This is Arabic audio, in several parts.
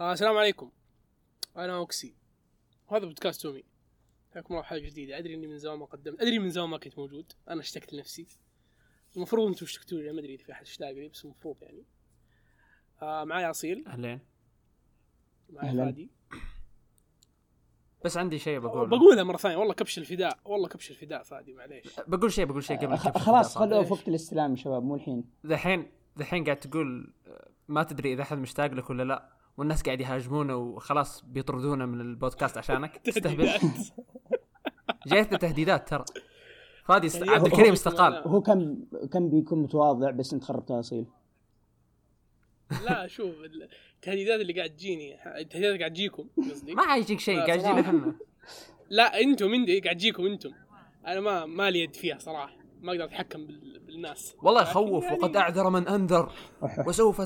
آه السلام عليكم. أنا أوكسي. وهذا بودكاست تومي. حياكم الله حلقه جديدة. أدري إني من زمان ما قدمت أدري من زمان ما كنت موجود. أنا اشتقت لنفسي. المفروض أنتم اشتقتوا لي. ما أدري إذا في أحد اشتاق لي بس المفروض يعني. آه معاي أصيل. أهلين. معاي أهلاً. فادي. بس عندي شيء بقول بقولها مرة ثانية. والله كبش الفداء. والله كبش الفداء فادي معليش. بقول شيء بقول شيء قبل خلاص خلوه؟ في وقت الاستلام يا شباب مو الحين. دحين دحين قاعد تقول ما تدري إذا أحد مشتاق لك ولا لا. والناس قاعد يهاجمونا وخلاص بيطردونا من البودكاست عشانك. تستهبل. جايتنا تهديدات ترى. فادي است... تهديدات. عبد الكريم استقال. هو كان كان بيكون متواضع بس انت خربتها اصيل لا شوف التهديدات اللي قاعد تجيني التهديدات اللي قاعد تجيكم قصدي. ما حيجيك شيء لا، قاعد يجينا صراحة. إحنا. لا أنتم أنت قاعد تجيكم أنتم. أنا ما ما لي يد فيها صراحة ما أقدر أتحكم بال- بالناس. والله يخوف يعني- وقد أعذر من أنذر وسوف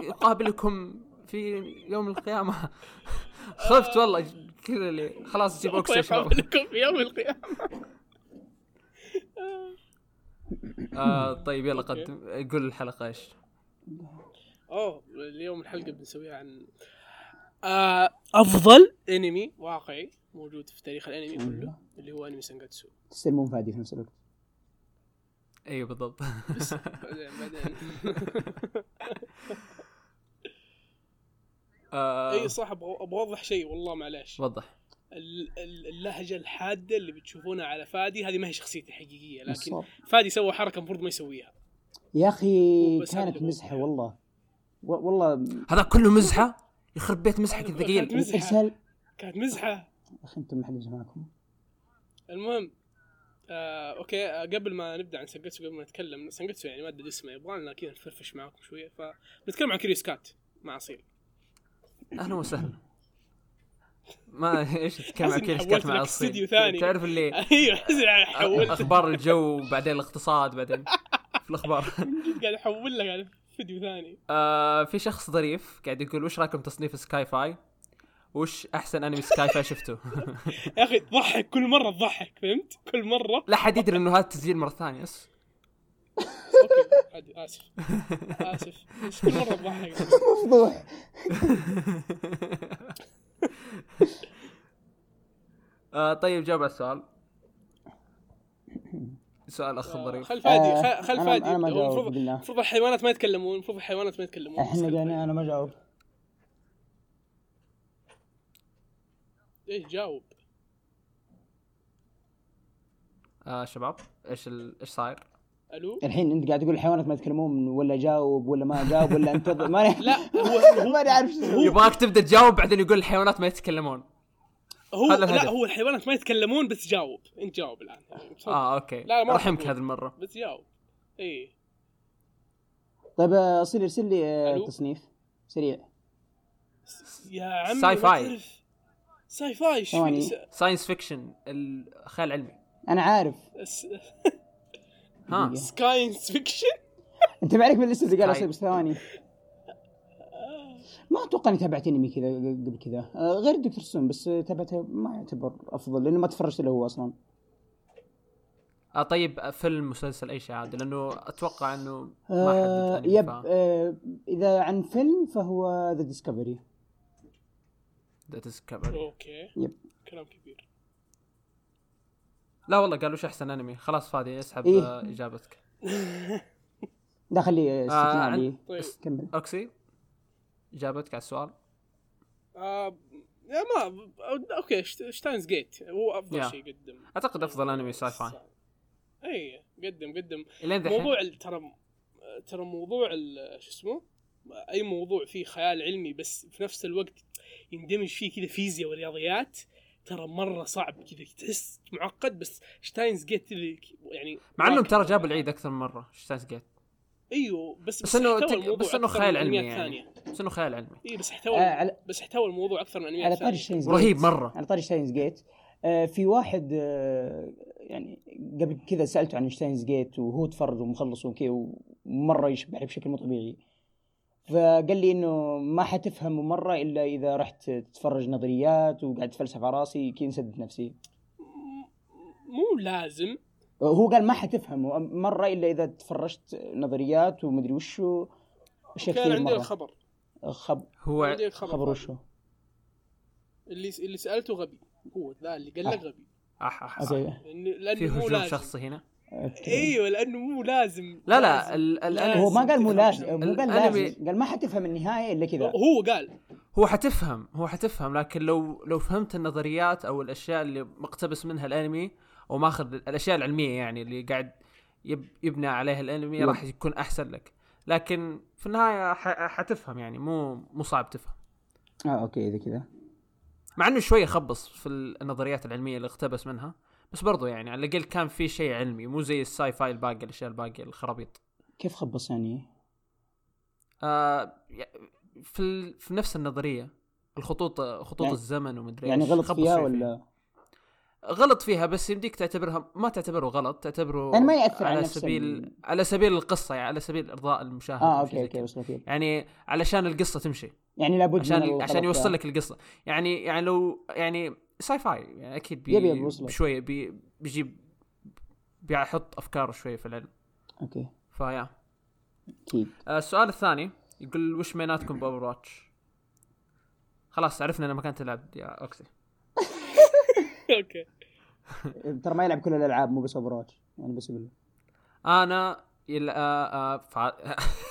يقابلكم في يوم القيامة. خفت والله كذا اللي خلاص جيب شباب يقابلكم في يوم القيامة. آه طيب يلا. قدم قول الحلقة إيش؟ أوه اليوم الحلقة بنسويها عن آه أفضل؟ أنمي واقعي موجود في تاريخ الأنمي كله اللي هو أنمي سانجاتسو تستلمون فادي في نفس الوقت. أيوه بالضبط. بس بعدين آه أي صح أبغى أوضح شيء والله معليش. وضح. ال- ال- اللهجة الحادة اللي بتشوفونها على فادي هذه ما هي شخصيتي الحقيقيه لكن. فادي سوى حركة المفروض ما يسويها. يا أخي كانت مزحة. والله. والله هذا كله مزحة؟ يخرب بيت مزحك كانت الثقيل. مزحة. ارسل كانت مزحة. يا أخي أنتم ما حد يمزح معكم المهم آه، أوكي آه، قبل ما نبدأ عن سانجاتسو قبل ما نتكلم سانجاتسو يعني ماده اسمه يبغى لنا كذا نفرفش معاكم شوية. فنتكلم عن كريس كات مع أصيل. أهلا وسهلا. ما إيش تتكلم عن حولت كات مع ثاني. تعرف اللي أيوه حولت. أخبار الجو بعدين الاقتصاد بعدين في الأخبار. قاعد أحول لك على فيديو ثاني. آه في شخص ظريف قاعد يقول وش رايكم تصنيف sci-fi؟ وش أحسن أنمي sci-fi شفته يا أخي تضحك كل مرة تضحك فهمت؟ كل مرة. لا حد يدري إنه هذا التسجيل مرة ثانية بس أوكي عادي آسف. آسف. بس كل مرة تضحك مفضوح آه طيب جاوب على السؤال. سؤال اخ ظريف خل فادي آه، خل- فادي ما المفروض. المفروض الحيوانات ما يتكلمون المفروض الحيوانات ما يتكلمون إحنا قاعدين. أنا ما جاوب إيش جاوب آه شباب إيش ال... إيش صاير؟ ألو الحين أنت قاعد تقول الحيوانات ما يتكلمون ولا جاوب ولا ما جاوب ولا انتظر ما لا هو ماني عارف. يبغاك تبدأ تجاوب بعدين يقول الحيوانات ما يتكلمون هو لا الهدف. هو الحيوانات ما يتكلمون بس جاوب انت جاوب الآن يعني بصدق. آه أوكي لا، ما راح رحمك. هذه المرة بس جاوب إيه طيب آه، اصيل ارسل لي آه، ألو؟ تصنيف سريع يا عمي sci ما fi. تعرف. sci-fi science fiction الخيال العلمي أنا عارف ها. science fiction أنت ما عليك بالاسم اللي قال. اصيل بس ثواني ما أتوقع إني تابعت انمي كذا قبل كذا. آه، غير دكتور ستون بس آه، تابعته ما يعتبر أفضل لأنه ما تفرجت له هو أصلا. آه طيب فيلم مسلسل أي شيء عادي لأنه أتوقع إنه ما آه انمي يب ف... آه إذا عن فيلم فهو ذا ديسكفري is covered. أوكي. يب. كلام كبير. لا والله قال وش أحسن أنمي؟ خلاص فادي اسحب إيه. آه إجابتك. لا خليه آه، عن- طيب. كمل. اوكسي إجابتك على السؤال؟ آه ما أوكي شت- شتاينز جيت. هو أفضل. شيء قدم أعتقد أفضل أنمي sci-fi اي قدم قدم موضوع ترى ترى موضوع شو اسمه؟ أي موضوع فيه خيال علمي بس في نفس الوقت يندمج فيه كذا فيزياء ورياضيات ترى مرة صعب كذا تحس معقد بس شتاينز جيت اللي يعني مع إنهم. ترى جابوا العيد أكثر من مرة شتاينز جيت. إيوه بس بس إنه تك... الموضوع بس إنه خيال علمي يعني ثانية. بس إنه خيال علمي اي بس احتوى آه، على- بس احتوى الموضوع أكثر من انميات على طاري. شتاينز رهيب جيت- مرة. على طاري شتاينز جيت آه في واحد آه يعني قبل كذا سألته عن شتاينز جيت وهو تفرج ومخلص وكذا ومرة يشبه عليه بشكل مو طبيعي فقال لي إنه ما حتفهمه مرة إلا إذا رحت تتفرج نظريات وقاعد تفلسف على راسي كذا سدت نفسي مو لازم هو قال ما حتفهمه مرة إلا إذا تفرجت نظريات ومدري وشو اشياء كان كثير عندي مرة. الخبر. خب... هو عندي الخبر خبر. وشو؟ اللي اللي سألته غبي هو ذا اللي قال لك غبي. أح أوكي. لأن- لأنه في مو هجوم لازم. شخصي هنا؟ أيوه لأنه مو لازم. لا لا لازم. ال- ال- لازم. هو ما قال مو تفهم. لازم. مو قال لازم. قال ما حتفهم النهاية إلا كذا. هو قال. هو حتفهم هو حتفهم لكن لو لو فهمت النظريات أو الأشياء اللي مقتبس منها الأنمي أو ماخذ الأشياء العلمية يعني اللي قاعد يب يبنى عليها الأنمي. راح يكون أحسن لك. لكن في النهاية حتفهم يعني مو مو صعب تفهم. آه أوكي إذا كذا. مع إنه شوية خبص في النظريات العلمية اللي اقتبس منها. بس برضو يعني على الأقل كان في شيء علمي مو زي ال sci-fi الباقي الأشياء الباقية الخرابيط. كيف خبص يعني؟ آه في ال... في نفس النظرية الخطوط خطوط يعني- الزمن ومدري يعني. غلط فيها ولا؟ غلط فيها بس يمديك تعتبرها ما تعتبره غلط تعتبره يعني ما يأثر على على سبيل ال- على سبيل القصة يعني على سبيل إرضاء المشاهد آه أوكي أوكي. وصلت. يعني علشان القصة تمشي يعني لابد من عشان الغلط عشان يوصل ده. لك القصة يعني يعني لو يعني sci-fi يعني أكيد بي يبي. بشوية بي بيجيب بيحط أفكاره شوية في العلم أوكي فيا أكيد آه، السؤال الثاني يقول وش ميناتكم بأوفر واتش؟ خلاص عرفنا إنه ما كانت تلعب يا أوكسي أوكي. ترى ما يلعب كل الألعاب مو بس اوفر يعني بس أقول أنا يل... آه آه فع...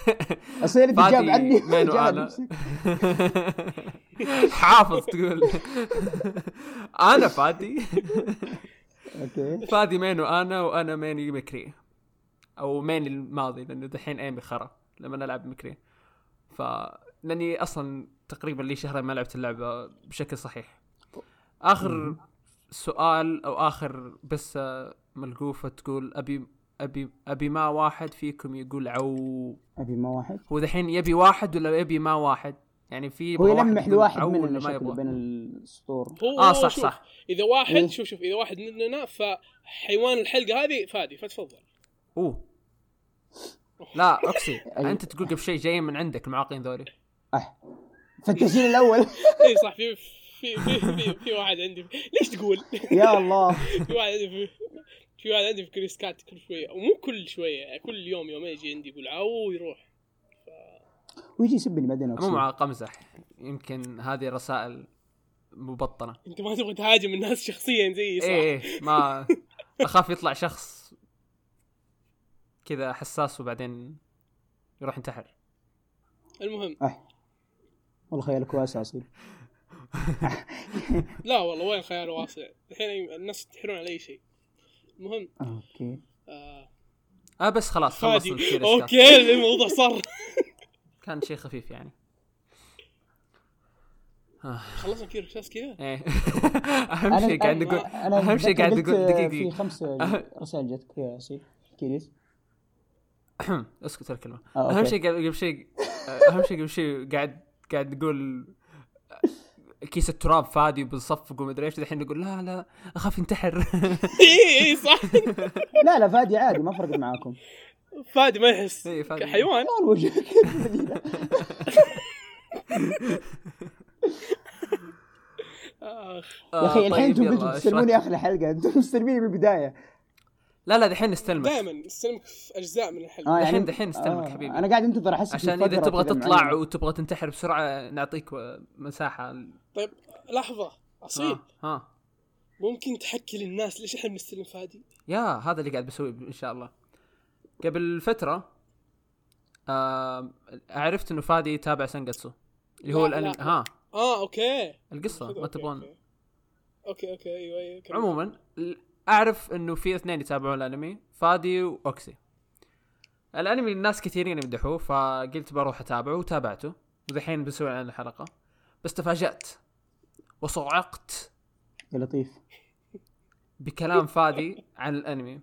أصير أنت فادي جاب عني مينو جاب أنا. نفسك. حافظ تقول. أنا فادي okay. فادي main و أنا وأنا main ي McCree. أو main ي الماضي لأنه دحين aim ي خرا لما نلعب McCree. ف لأني أصلا تقريبا لي شهرين ما لعبت اللعبة بشكل صحيح. آخر سؤال أو آخر بس ملقوفة تقول أبي أبي أبي ما واحد فيكم يقول عو. أبي ما واحد؟ هو دحين يبي واحد ولا يبي ما واحد؟ يعني في هو يلمح لواحد من ولا ما يبغى. بين السطور. هو آه صح شوف، صح. إذا واحد إيه. شوف شوف إذا واحد مننا فحيوان الحلقة هذه فادي فتفضل. اوه لا أوكسي. أنت تقول قبل شيء جايين من عندك المعاقين ذولي. أه. فالتسجيل الأول. إي صح في في في في, في واحد عندي ليش تقول؟ يا الله. في واحد عندي في في واحد عندي في كريس كات كل شوية. ومو كل شوية كل يوم يومين يجي عندي يقول عو يروح ويجي يسبني بعدين مو. معاق امزح يمكن هذه رسائل مبطنة. أنت ما تبغى تهاجم الناس شخصيا زي صح؟ إيه إيه ما أخاف يطلع شخص كذا حساس وبعدين يروح ينتحر. المهم. أه. والله خيالك واسع اصيل لا والله وين خيال واسع الحين الناس ينتحرون على أي شيء. المهم. okay. آه. آه بس خلاص خلص فادي. الكير okay الموضوع صار. كان شيء خفيف يعني. آه. خلصنا كير شاس كذا؟ إيه. أهم شيء قاعد نقول أهم شيء قاعد نقول دقيقة في خمس رسائل جتك يا كيريس. اسكت الكلمة آه، أهم. شيء قبل شيء أهم شيء قبل شيء قاعد قاعد نقول كيس التراب فادي وبنصفق ومدري إيش الحين نقول لا لا أخاف ينتحر. اي اي صح. لا لا فادي عادي ما فرقت معاكم. فادي ما يحس. إيه، فادي. حيوان آخ. يا أخي الحين أنتم تستلموني؟ آخر الحلقة أنتم مستلميني من البداية. لا لا دحين نستلمك. دائما نستلمك في أجزاء من الحلقة. آه دحين- دحين استلمك حبيبي. أنا قاعد أنتظر أحس في عشان إذا تبغى تطلع. وتبغى تنتحر بسرعة نعطيك مساحة. طيب لحظة أصيل ها, ها. ممكن تحكي للناس ليش إحنا بنستلم فادي؟ يا هذا اللي قاعد بسويه إن شاء الله قبل فترة آه عرفت إنه فادي يتابع سانجاتسو اللي هو لا، لا، الانمي لا. ها آه okay القصة ما تبغون okay. okay okay أيوه أيوه. عموما أعرف إنه في اثنين يتابعون الأنمي فادي وأوكسي الأنمي الناس كثيرين يمدحوه فقلت بروح أتابعه وتابعته ودحين بنسوي عنه حلقه بس تفاجأت وصعقت يا لطيف. بكلام فادي عن الانمي.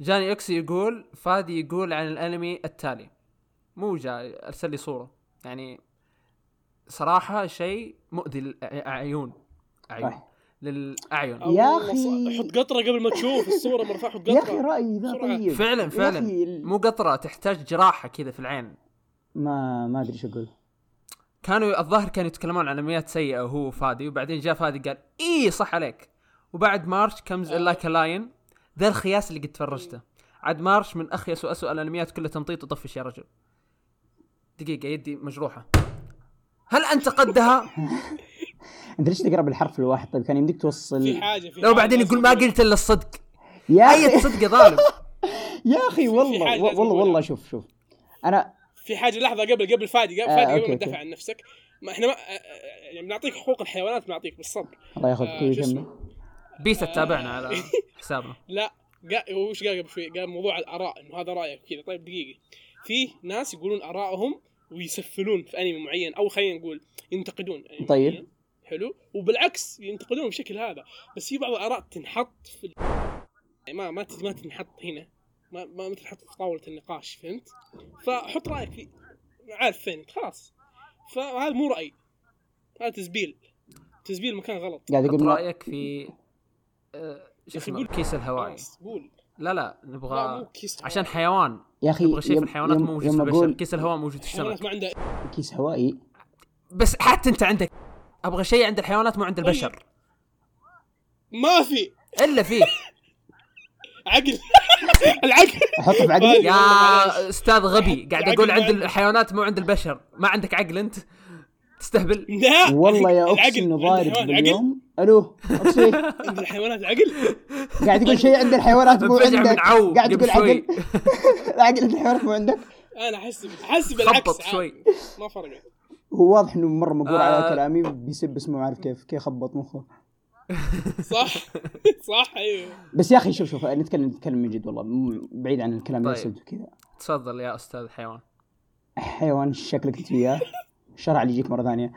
جاني اوكسي يقول فادي يقول عن الانمي التالي. مو جاي ارسل لي صورة. يعني صراحة شيء مؤذي للعيون اعين. للأعين. يا. ص- حط قطرة قبل ما تشوف الصورة مرفوع حط يا أخي قطره رأيي ذا. طيب فعلا فعلا. مو قطرة تحتاج جراحة كذا في العين. ما ما أدري إيش أقول. كانوا الظاهر كانوا يتكلمون عن انميات سيئة وهو فادي وبعدين جاء فادي قال اي صح عليك. وبعد March Comes In Like a Lion ذا الخياس اللي قد تفرجته. عاد March من اخيس واسوء الأنميات كلها تمطيط وطفش يا رجل. دقيقة يدي مجروحة. هل أنت قدها؟ أنت ليش تقرأ بالحرف الواحد؟ طيب كان يمديك توصل في حاجة في لو بعدين يقول ما. قلت إلا الصدق. يا أي أخي. صدق يا ظالم. يا أخي والله والله. والله شوف شوف. أنا في حاجة لحظة قبل قبل فادي قبل آه، فادي قبل ما. تدافع عن نفسك ما إحنا ما آه، آه، يعني بنعطيك حقوق الحيوانات بنعطيك بالصبر الله ياخذ آه،؟ بيسا تتابعنا على حسابنا لا قا- هو وش قال قبل شوي؟ قال موضوع الآراء إنه هذا رأيك كذا طيب دقيقة في ناس يقولون ارائهم ويسفلون في أنمي معين أو خلينا نقول ينتقدون أنمي طيب. معين. حلو وبالعكس ينتقدون بالشكل هذا بس في بعض الآراء تنحط في ال- يعني ما ما ت- ما تنحط هنا ما ما ما تنحط في طاولة النقاش فهمت؟ فحط رأيك في عارف فين؟ خلاص. فهذا مو رأي. هذا تزبيل تزبيل مكان غلط. قاعد حط يقول ما- رأيك في آه، شو اسمه. كيس الهوائي. قول. لا لا لا مو نبغى كيس عشان حيوان. يا أخي نبغى شيء في الحيوانات مو موجود في البشر. أقول كيس الهواء موجود في السمك ما عندها كيس هوائي؟ بس حتى أنت عندك أبغى شيء عند الحيوانات مو عند طيب. البشر. ما في. إلا فيه. عقل. العقل أحطه في عقلي. يا أستاذ غبي قاعد أقول عند. الحيوانات مو عند البشر. ما عندك عقل أنت؟ تستهبل. لا. والله يا. أقسم إنه ضارب باليوم. ألو عند الحيوانات عقل. قاعد يقول شيء عند الحيوانات مو عندك. قاعد تقول عقل. العقل عند الحيوانات مو عندك؟ أنا احس أحس بالعكس. شوي. ما فرقت. هو واضح إنه مرة مقهور آه. على كلامي بيسب اسمه ما عارف كيف كيف خبط مخه. صح. صح أيوه. بس يا أخي شوف شوف نتكلم نتكلم من جد والله بعيد عن الكلام اللي طيب. قلته كذا تفضل يا أستاذ حيوان. حيوان شكلك انت وياه شرع اللي يجيك مرة ثانية.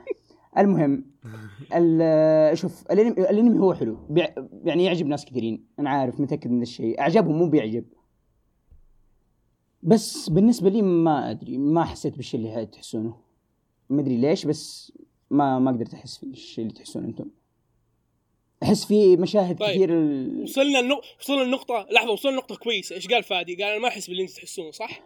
المهم ال- شوف الأنمي الأنمي هو حلو. بيع- يعني يعجب ناس كثيرين. أنا عارف متأكد من الشيء. اعجابهم مو بيعجب. بس بالنسبة لي ما أدري ما حسيت بالشيء اللي تحسونه. ما أدري ليش بس ما ما قدرت أحس في الشيء اللي تحسونه أنتم. أحس في مشاهد طيب. كثير ال... وصلنا النق... وصلنا النقطة لحظة وصلنا النقطة كويسة إيش قال فادي؟ قال أنا ما أحس باللي أنتم تحسونه صح؟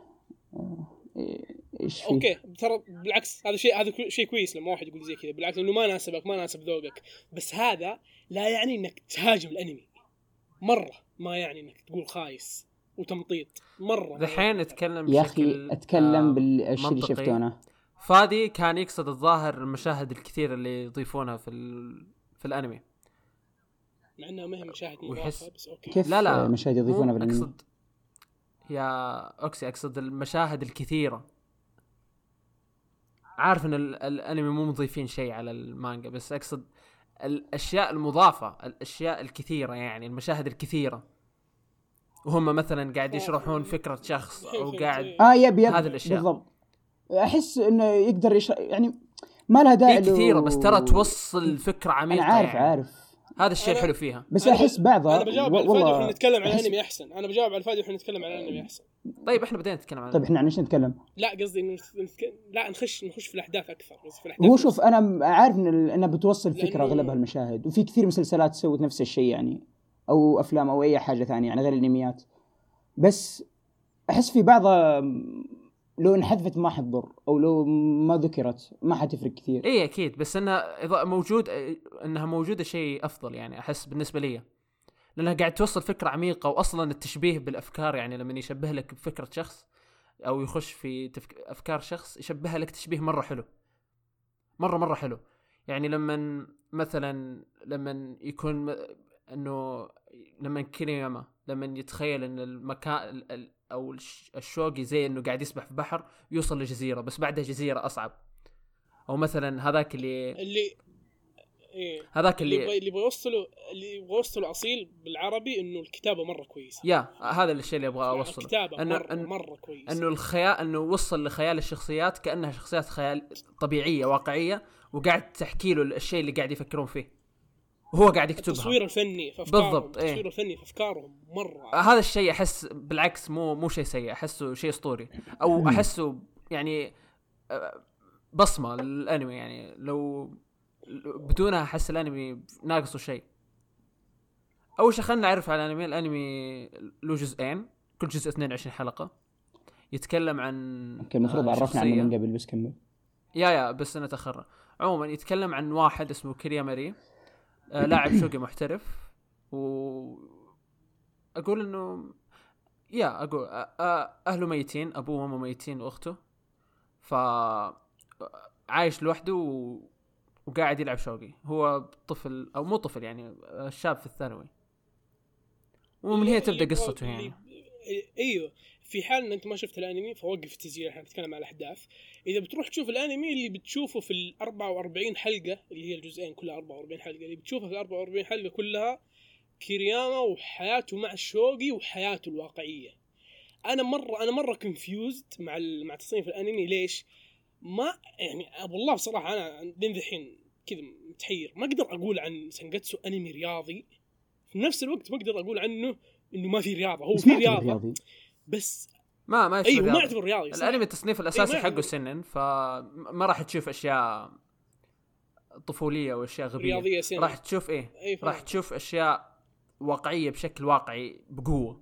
إيش في أوكي ترى بالعكس هذا شيء هذا شيء كويس لما واحد يقول زي كذا بالعكس انه ما ناسبك ما ناسب ذوقك بس هذا لا يعني إنك تهاجم الأنمي مرة ما يعني إنك تقول خايس وتمطيط مرة ما دحين يعني. نتكلم يا بشكل أخي أتكلم آه، بالشيء اللي أنا فادي كان يقصد الظاهر المشاهد الكثير اللي يضيفونها في ال... في الأنمي مع إنها ما هي مشاهد ويحس- بس okay. كيف لا لا. مشاهد يضيفونها بالانمي اقصد يا أوكسي أقصد المشاهد الكثيرة. عارف إن ال- الأنمي مو مضيفين شيء على المانجا بس أقصد الأشياء المضافة الأشياء الكثيرة يعني المشاهد الكثيرة. وهم مثلا قاعد يشرحون فكرة شخص أو قاعد آه يب يب. هذه الأشياء. بالضبط. أحس إنه يقدر يش... يعني ما لها داعي كثيرة بس ترى توصل فكرة عميقة أنا عارف يعني. عارف. هذا الشيء الحلو فيها. بس أنا أحس بعضها أنا بجاوب على الفادي وإحنا نتكلم عن الأنمي أحسن. أنا بجاوب على الفادي وإحنا نتكلم عن الأنمي أحسن. طيب إحنا بدينا نتكلم عن طيب إحنا عن إيش نتكلم؟ لا قصدي إنه نتك... لا نخش نخش في الأحداث أكثر. بس في الأحداث هو شوف أنا عارف إن ال- انها بتوصل فكرة لأنه- أغلبها المشاهد وفي كثير مسلسلات سوت نفس الشيء يعني أو أفلام أو أي حاجة ثانية يعني غير الأنميات. بس أحس في بعضها لو انحذفت ما حتضر أو لو ما ذكرت ما حتفرق كثير. اي أكيد بس انها موجود إنها موجودة شيء أفضل يعني أحس بالنسبة لي. لأنها قاعد توصل فكرة عميقة واصلا التشبيه بالأفكار يعني لما يشبه لك بفكرة شخص أو يخش في تفك... أفكار شخص يشبهها لك تشبيه مرة حلو. مرة مرة حلو. يعني لما مثلا لما يكون إنه لما كيرياما لما يتخيل إن المكان ال- ال- أو الش- الشوقي زي إنه قاعد يسبح في بحر يوصل لجزيرة بس بعدها جزيرة أصعب. أو مثلا هذاك اللي اللي إيه. هذاك اللي اللي يبغى يوصله اللي يبغى يوصله أصيل بالعربي إنه الكتابة مرة كويسة. يا هذا الشيء اللي أبغى أوصله. الكتابة إنه- مره إن- مرة كويسة. إنه الخيال إنه وصل لخيال الشخصيات كأنها شخصيات خيال طبيعية واقعية وقاعد تحكي له الشيء اللي قاعد يفكرون فيه. وهو قاعد يكتبها. التصوير الفني في أفكارهم. بالضبط، إيه. التصوير الفني في أفكارهم مرة. هذا الشيء أحس بالعكس مو مو شيء سيء أحسه شيء أسطوري. أو أحسه يعني آه، بصمة للأنمي يعني. لو بدونها أحس الأنمي ناقصه شيء. أول شيء خلينا نعرف على الأنمي الأنمي له جزئين. كل جزء 22 حلقة. يتكلم عن أوكي المفروض آه، عرفنا عنه. من قبل بس كمل. يا يا بس أنا تاخر عموما يتكلم عن واحد اسمه كيريا ماري آه لاعب شوقي محترف و أقول انه يا أقول اهله ميتين ابوه وامه ميتين واخته ف عايش لوحده و... وقاعد يلعب شوقي هو طفل أو مو طفل يعني شاب في الثانوي ومن هنا تبدا قصته يعني أيوه في حال إن أنت ما شفت الأنمي فوقف التسجيل إحنا بنتكلم على الأحداث. إذا بتروح تشوف الأنمي اللي بتشوفه في ال 44 حلقة اللي هي الجزئين كلها 44 حلقة اللي بتشوفها في ال 44 حلقة كلها كيرياما وحياته مع الشوقي وحياته الواقعية. أنا مرة أنا مرة كونفيوزد مع مع تصنيف الأنمي. ليش؟ ما يعني أبو الله بصراحة أنا لين ذحين كذا متحير. ما أقدر أقول عن سانجاتسو أنمي رياضي. في نفس الوقت ما أقدر أقول عنه إنه ما في رياضة. هو في رياضة. بس ما ما أيوه ما. يعتبر رياضي؟ الأنمي التصنيف الأساسي ما حقه سنن فما راح تشوف أشياء طفولية وأشياء غبية. رياضية سنة راح تشوف إيه؟ أي فاهم. راح تشوف أشياء واقعية بشكل واقعي بقوة.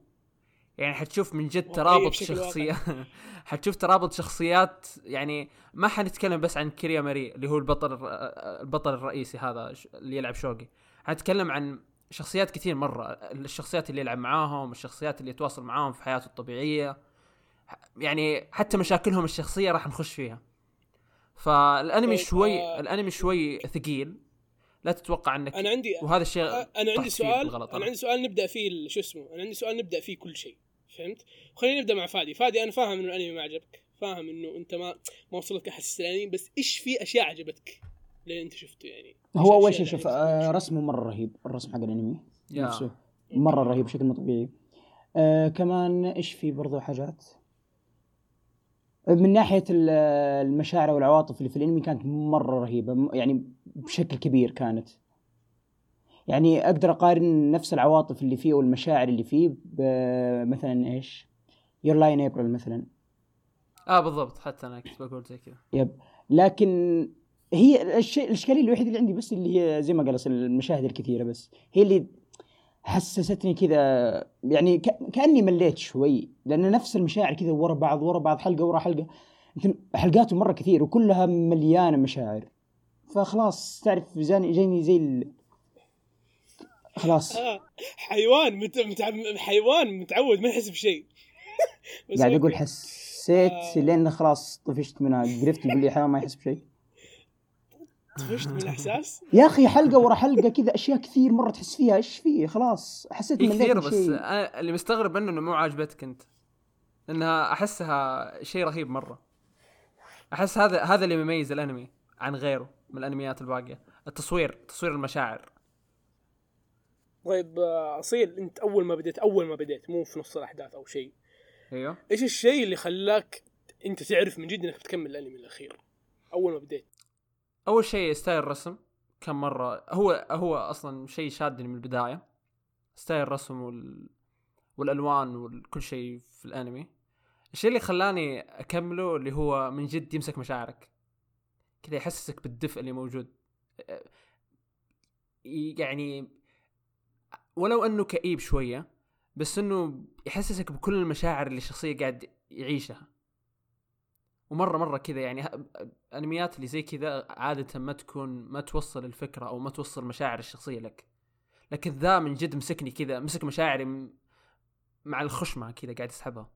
يعني حتشوف من جد ترابط شخصيات حتشوف ترابط شخصيات يعني ما حنتكلم بس عن كيريا ماري اللي هو البطل البطل الرئيسي هذا اللي يلعب شوقي. حنتكلم عن شخصيات كثير مرة. الشخصيات اللي يلعب معاهم الشخصيات اللي يتواصل معاهم في حياته الطبيعية. يعني حتى مشاكلهم الشخصية راح نخش فيها. فالأنمي طيب، شوي آه، الأنمي شوي ثقيل. لا تتوقع إنك أنا عندي وهذا الشيء أنا عندي سؤال بالغلط. أنا أنا. عندي سؤال نبدأ فيه شو اسمه أنا عندي سؤال نبدأ فيه كل شيء. فهمت؟ خلينا نبدأ مع فادي. فادي أنا فاهم إنه الأنمي ما عجبك. فاهم إنه أنت ما ما وصلك احاسيس الأنمي بس إيش في أشياء عجبتك؟ لين أنت شفته يعني؟ هو اول شيء شوف؟ آه، رسمه مرة رهيب الرسم حق الأنمي. نفسه. مرة رهيب بشكل مو طبيعي آه كمان إيش في برضو حاجات؟ من ناحية ال- المشاعر والعواطف اللي في الأنمي كانت مرة رهيبة يعني بشكل كبير كانت. يعني أقدر أقارن نفس العواطف اللي فيه والمشاعر اللي فيه مثلا إيش؟ Your Lie in April مثلا. آه بالضبط حتى أنا كنت بقول زي كذا. yep. لكن هي الشيء الإشكالية الوحيدة اللي عندي بس اللي هي زي ما قال المشاهد الكثيرة بس. هي اللي حسستني كذا يعني كأني مليت شوي. لأن نفس المشاعر كذا ورا بعض ورا بعض حلقة ورا حلقة. حلقاته مرة كثير وكلها مليانة مشاعر. فخلاص تعرف جاني جاني زي ال... خلاص. آه حيوان مت... متع... حيوان متعود ما يحس بشيء. قاعد. أقول حسيت آه. لين خلاص طفشت منها قرفت يقول لي حيوان ما يحس بشيء. طفشت من الإحساس؟ يا أخي حلقة ورا حلقة كذا أشياء كثير مرة تحس فيها إيش فيه خلاص حسيت مليت كثير من بس شيء. أنا اللي مستغرب منه إنه مو عاجبتك أنت. إنها أحسها شيء رهيب مرة. أحس هذا هذا اللي يميز الأنمي عن غيره من الأنميات الباقية. التصوير تصوير المشاعر. طيب آه، أصيل أنت أول ما بديت أول ما بديت مو في نص الأحداث أو شيء. أيوه. إيش الشيء اللي خلاك أنت تعرف من جد إنك بتكمل الأنمي الأخير؟ أول ما بديت. أول شيء style الرسم كم مرة. هو هو أصلا شيء شادني من البداية. style الرسم وال... والألوان وكل شيء في الأنمي. الشيء اللي خلاني أكمله اللي هو من جد يمسك مشاعرك. كذا يحسسك بالدفء اللي موجود. يعني ولو أنه كئيب شوية بس إنه يحسسك بكل المشاعر اللي الشخصية قاعد يعيشها. ومرة مرة كذا يعني أنميات اللي زي كذا عادة ما تكون ما توصل الفكرة أو ما توصل مشاعر الشخصية لك. لكن ذا من جد مسكني كذا مسك مشاعري مع الخشمة كذا قاعد يسحبها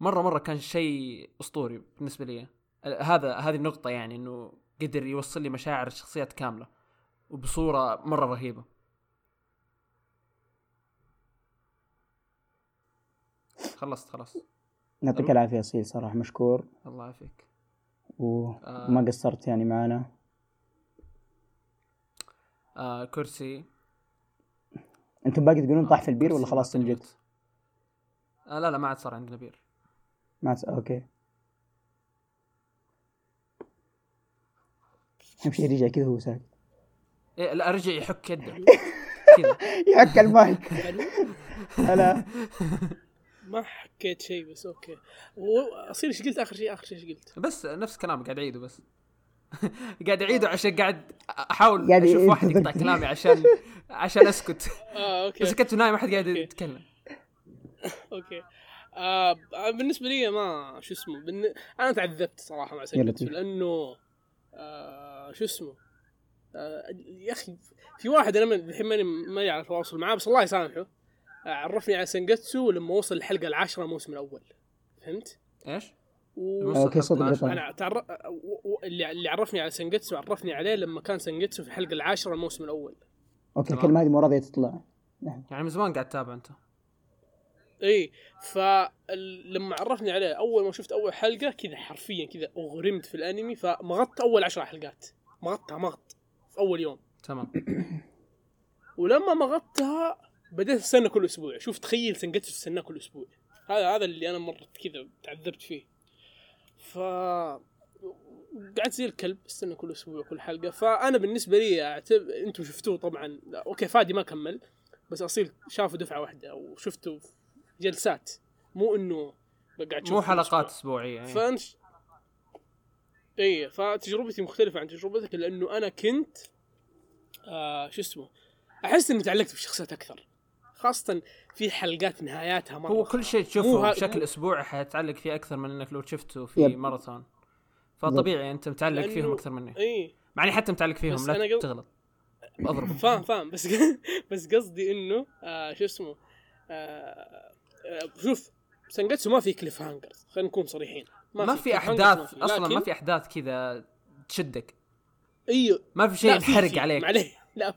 مرة مرة كان شيء أسطوري بالنسبة لي. هذا هذه النقطه يعني إنه قدر يوصل لي مشاعر الشخصيات كاملة وبصورة مرة رهيبة. خلصت خلاص يعطيك. العافية أصيل صراحة مشكور. الله يعافيك. وما آه. قصرت يعني معنا آه كرسي. أنتم باقي تقولون طاح في البير ولا خلاص معطيني نجت؟ وقت. آه لا لا ما عاد صار عندنا بير. ما تس... أوكي. اهم شيء رجع كذا هو ساكت. إيه لا أرجع يحك يده. كذا. يحك المايك. هلا. ما حكيت شيء بس أوكي. و- أصير إيش قلت؟ آخر شيء آخر شيء إيش قلت؟ بس نفس كلام قاعد أعيده بس. قاعد أعيده عشان قاعد أحاول أشوف واحد. يقطع كلامي عشان عشان أسكت. آه okay. سكت ونايم ما حد قاعد. يتكلم. okay. آه بالنسبة لي ما شو اسمه بالن... أنا تعذبت صراحة مع لطيف. لأنه آه شو اسمه؟ آه يا أخي في واحد أنا من- الحين ماني ماني على تواصل معاه بس الله يسامحه. عرفني على سنجتسو لما وصل الحلقة العاشرة الموسم الأول. فهمت؟ إيش؟ و... okay صدق. أنا تعر... و- و- اللي اللي عرفني على سنجتسو عرفني عليه لما كان سنجتسو في الحلقة العاشرة الموسم الأول. okay. الكلمة هذه مو راضية تطلع. يعني من زمان قاعد تتابع أنت. إي فلما عرفني عليه أول ما شفت أول حلقة كذا حرفيا كذا أغرمت في الأنمي فمغطت أول عشر حلقات. مغطتها مغط في أول يوم. تمام. ولما مغطتها بديت أستنى كل أسبوع شوف تخيل سنجتسو تستناه كل أسبوع. هذا هذا اللي أنا مرت كذا تعذبت فيه. ف قعدت زي الكلب أستنى كل أسبوع كل حلقة. فأنا بالنسبة لي اعتبر أنتم شفتوه طبعا. okay فادي ما كمل بس أصيل شافه دفعة واحدة وشفته جلسات. مو إنه قاعد مو حلقات. أسبوعية يعني. فانش اي فتجربتي مختلفة عن تجربتك لأنه أنا كنت آه شو اسمه أحس إني تعلقت بالشخصيات أكثر. خاصة في حلقات نهاياتها مرة هو كل شيء تشوفه ها- بشكل اسبوعي حيتعلق فيه أكثر من إنك لو شفته في yep. ماراثون. فطبيعي أنت متعلق فيهم لأنه- أكثر مني. إي. مع اني حتى متعلق فيهم بس لا قل- تغلط. اضرب فاهم فاهم. بس بس قصدي إنه آه شو اسمه آه آه شوف سنجتسو ما في cliff hangers خلينا نكون صريحين. ما في cliff hangers أحداث ما أصلا لكن- ما في أحداث كذا تشدك. إيوه. ما في شيء في- ينحرق في، عليك. معليه لا.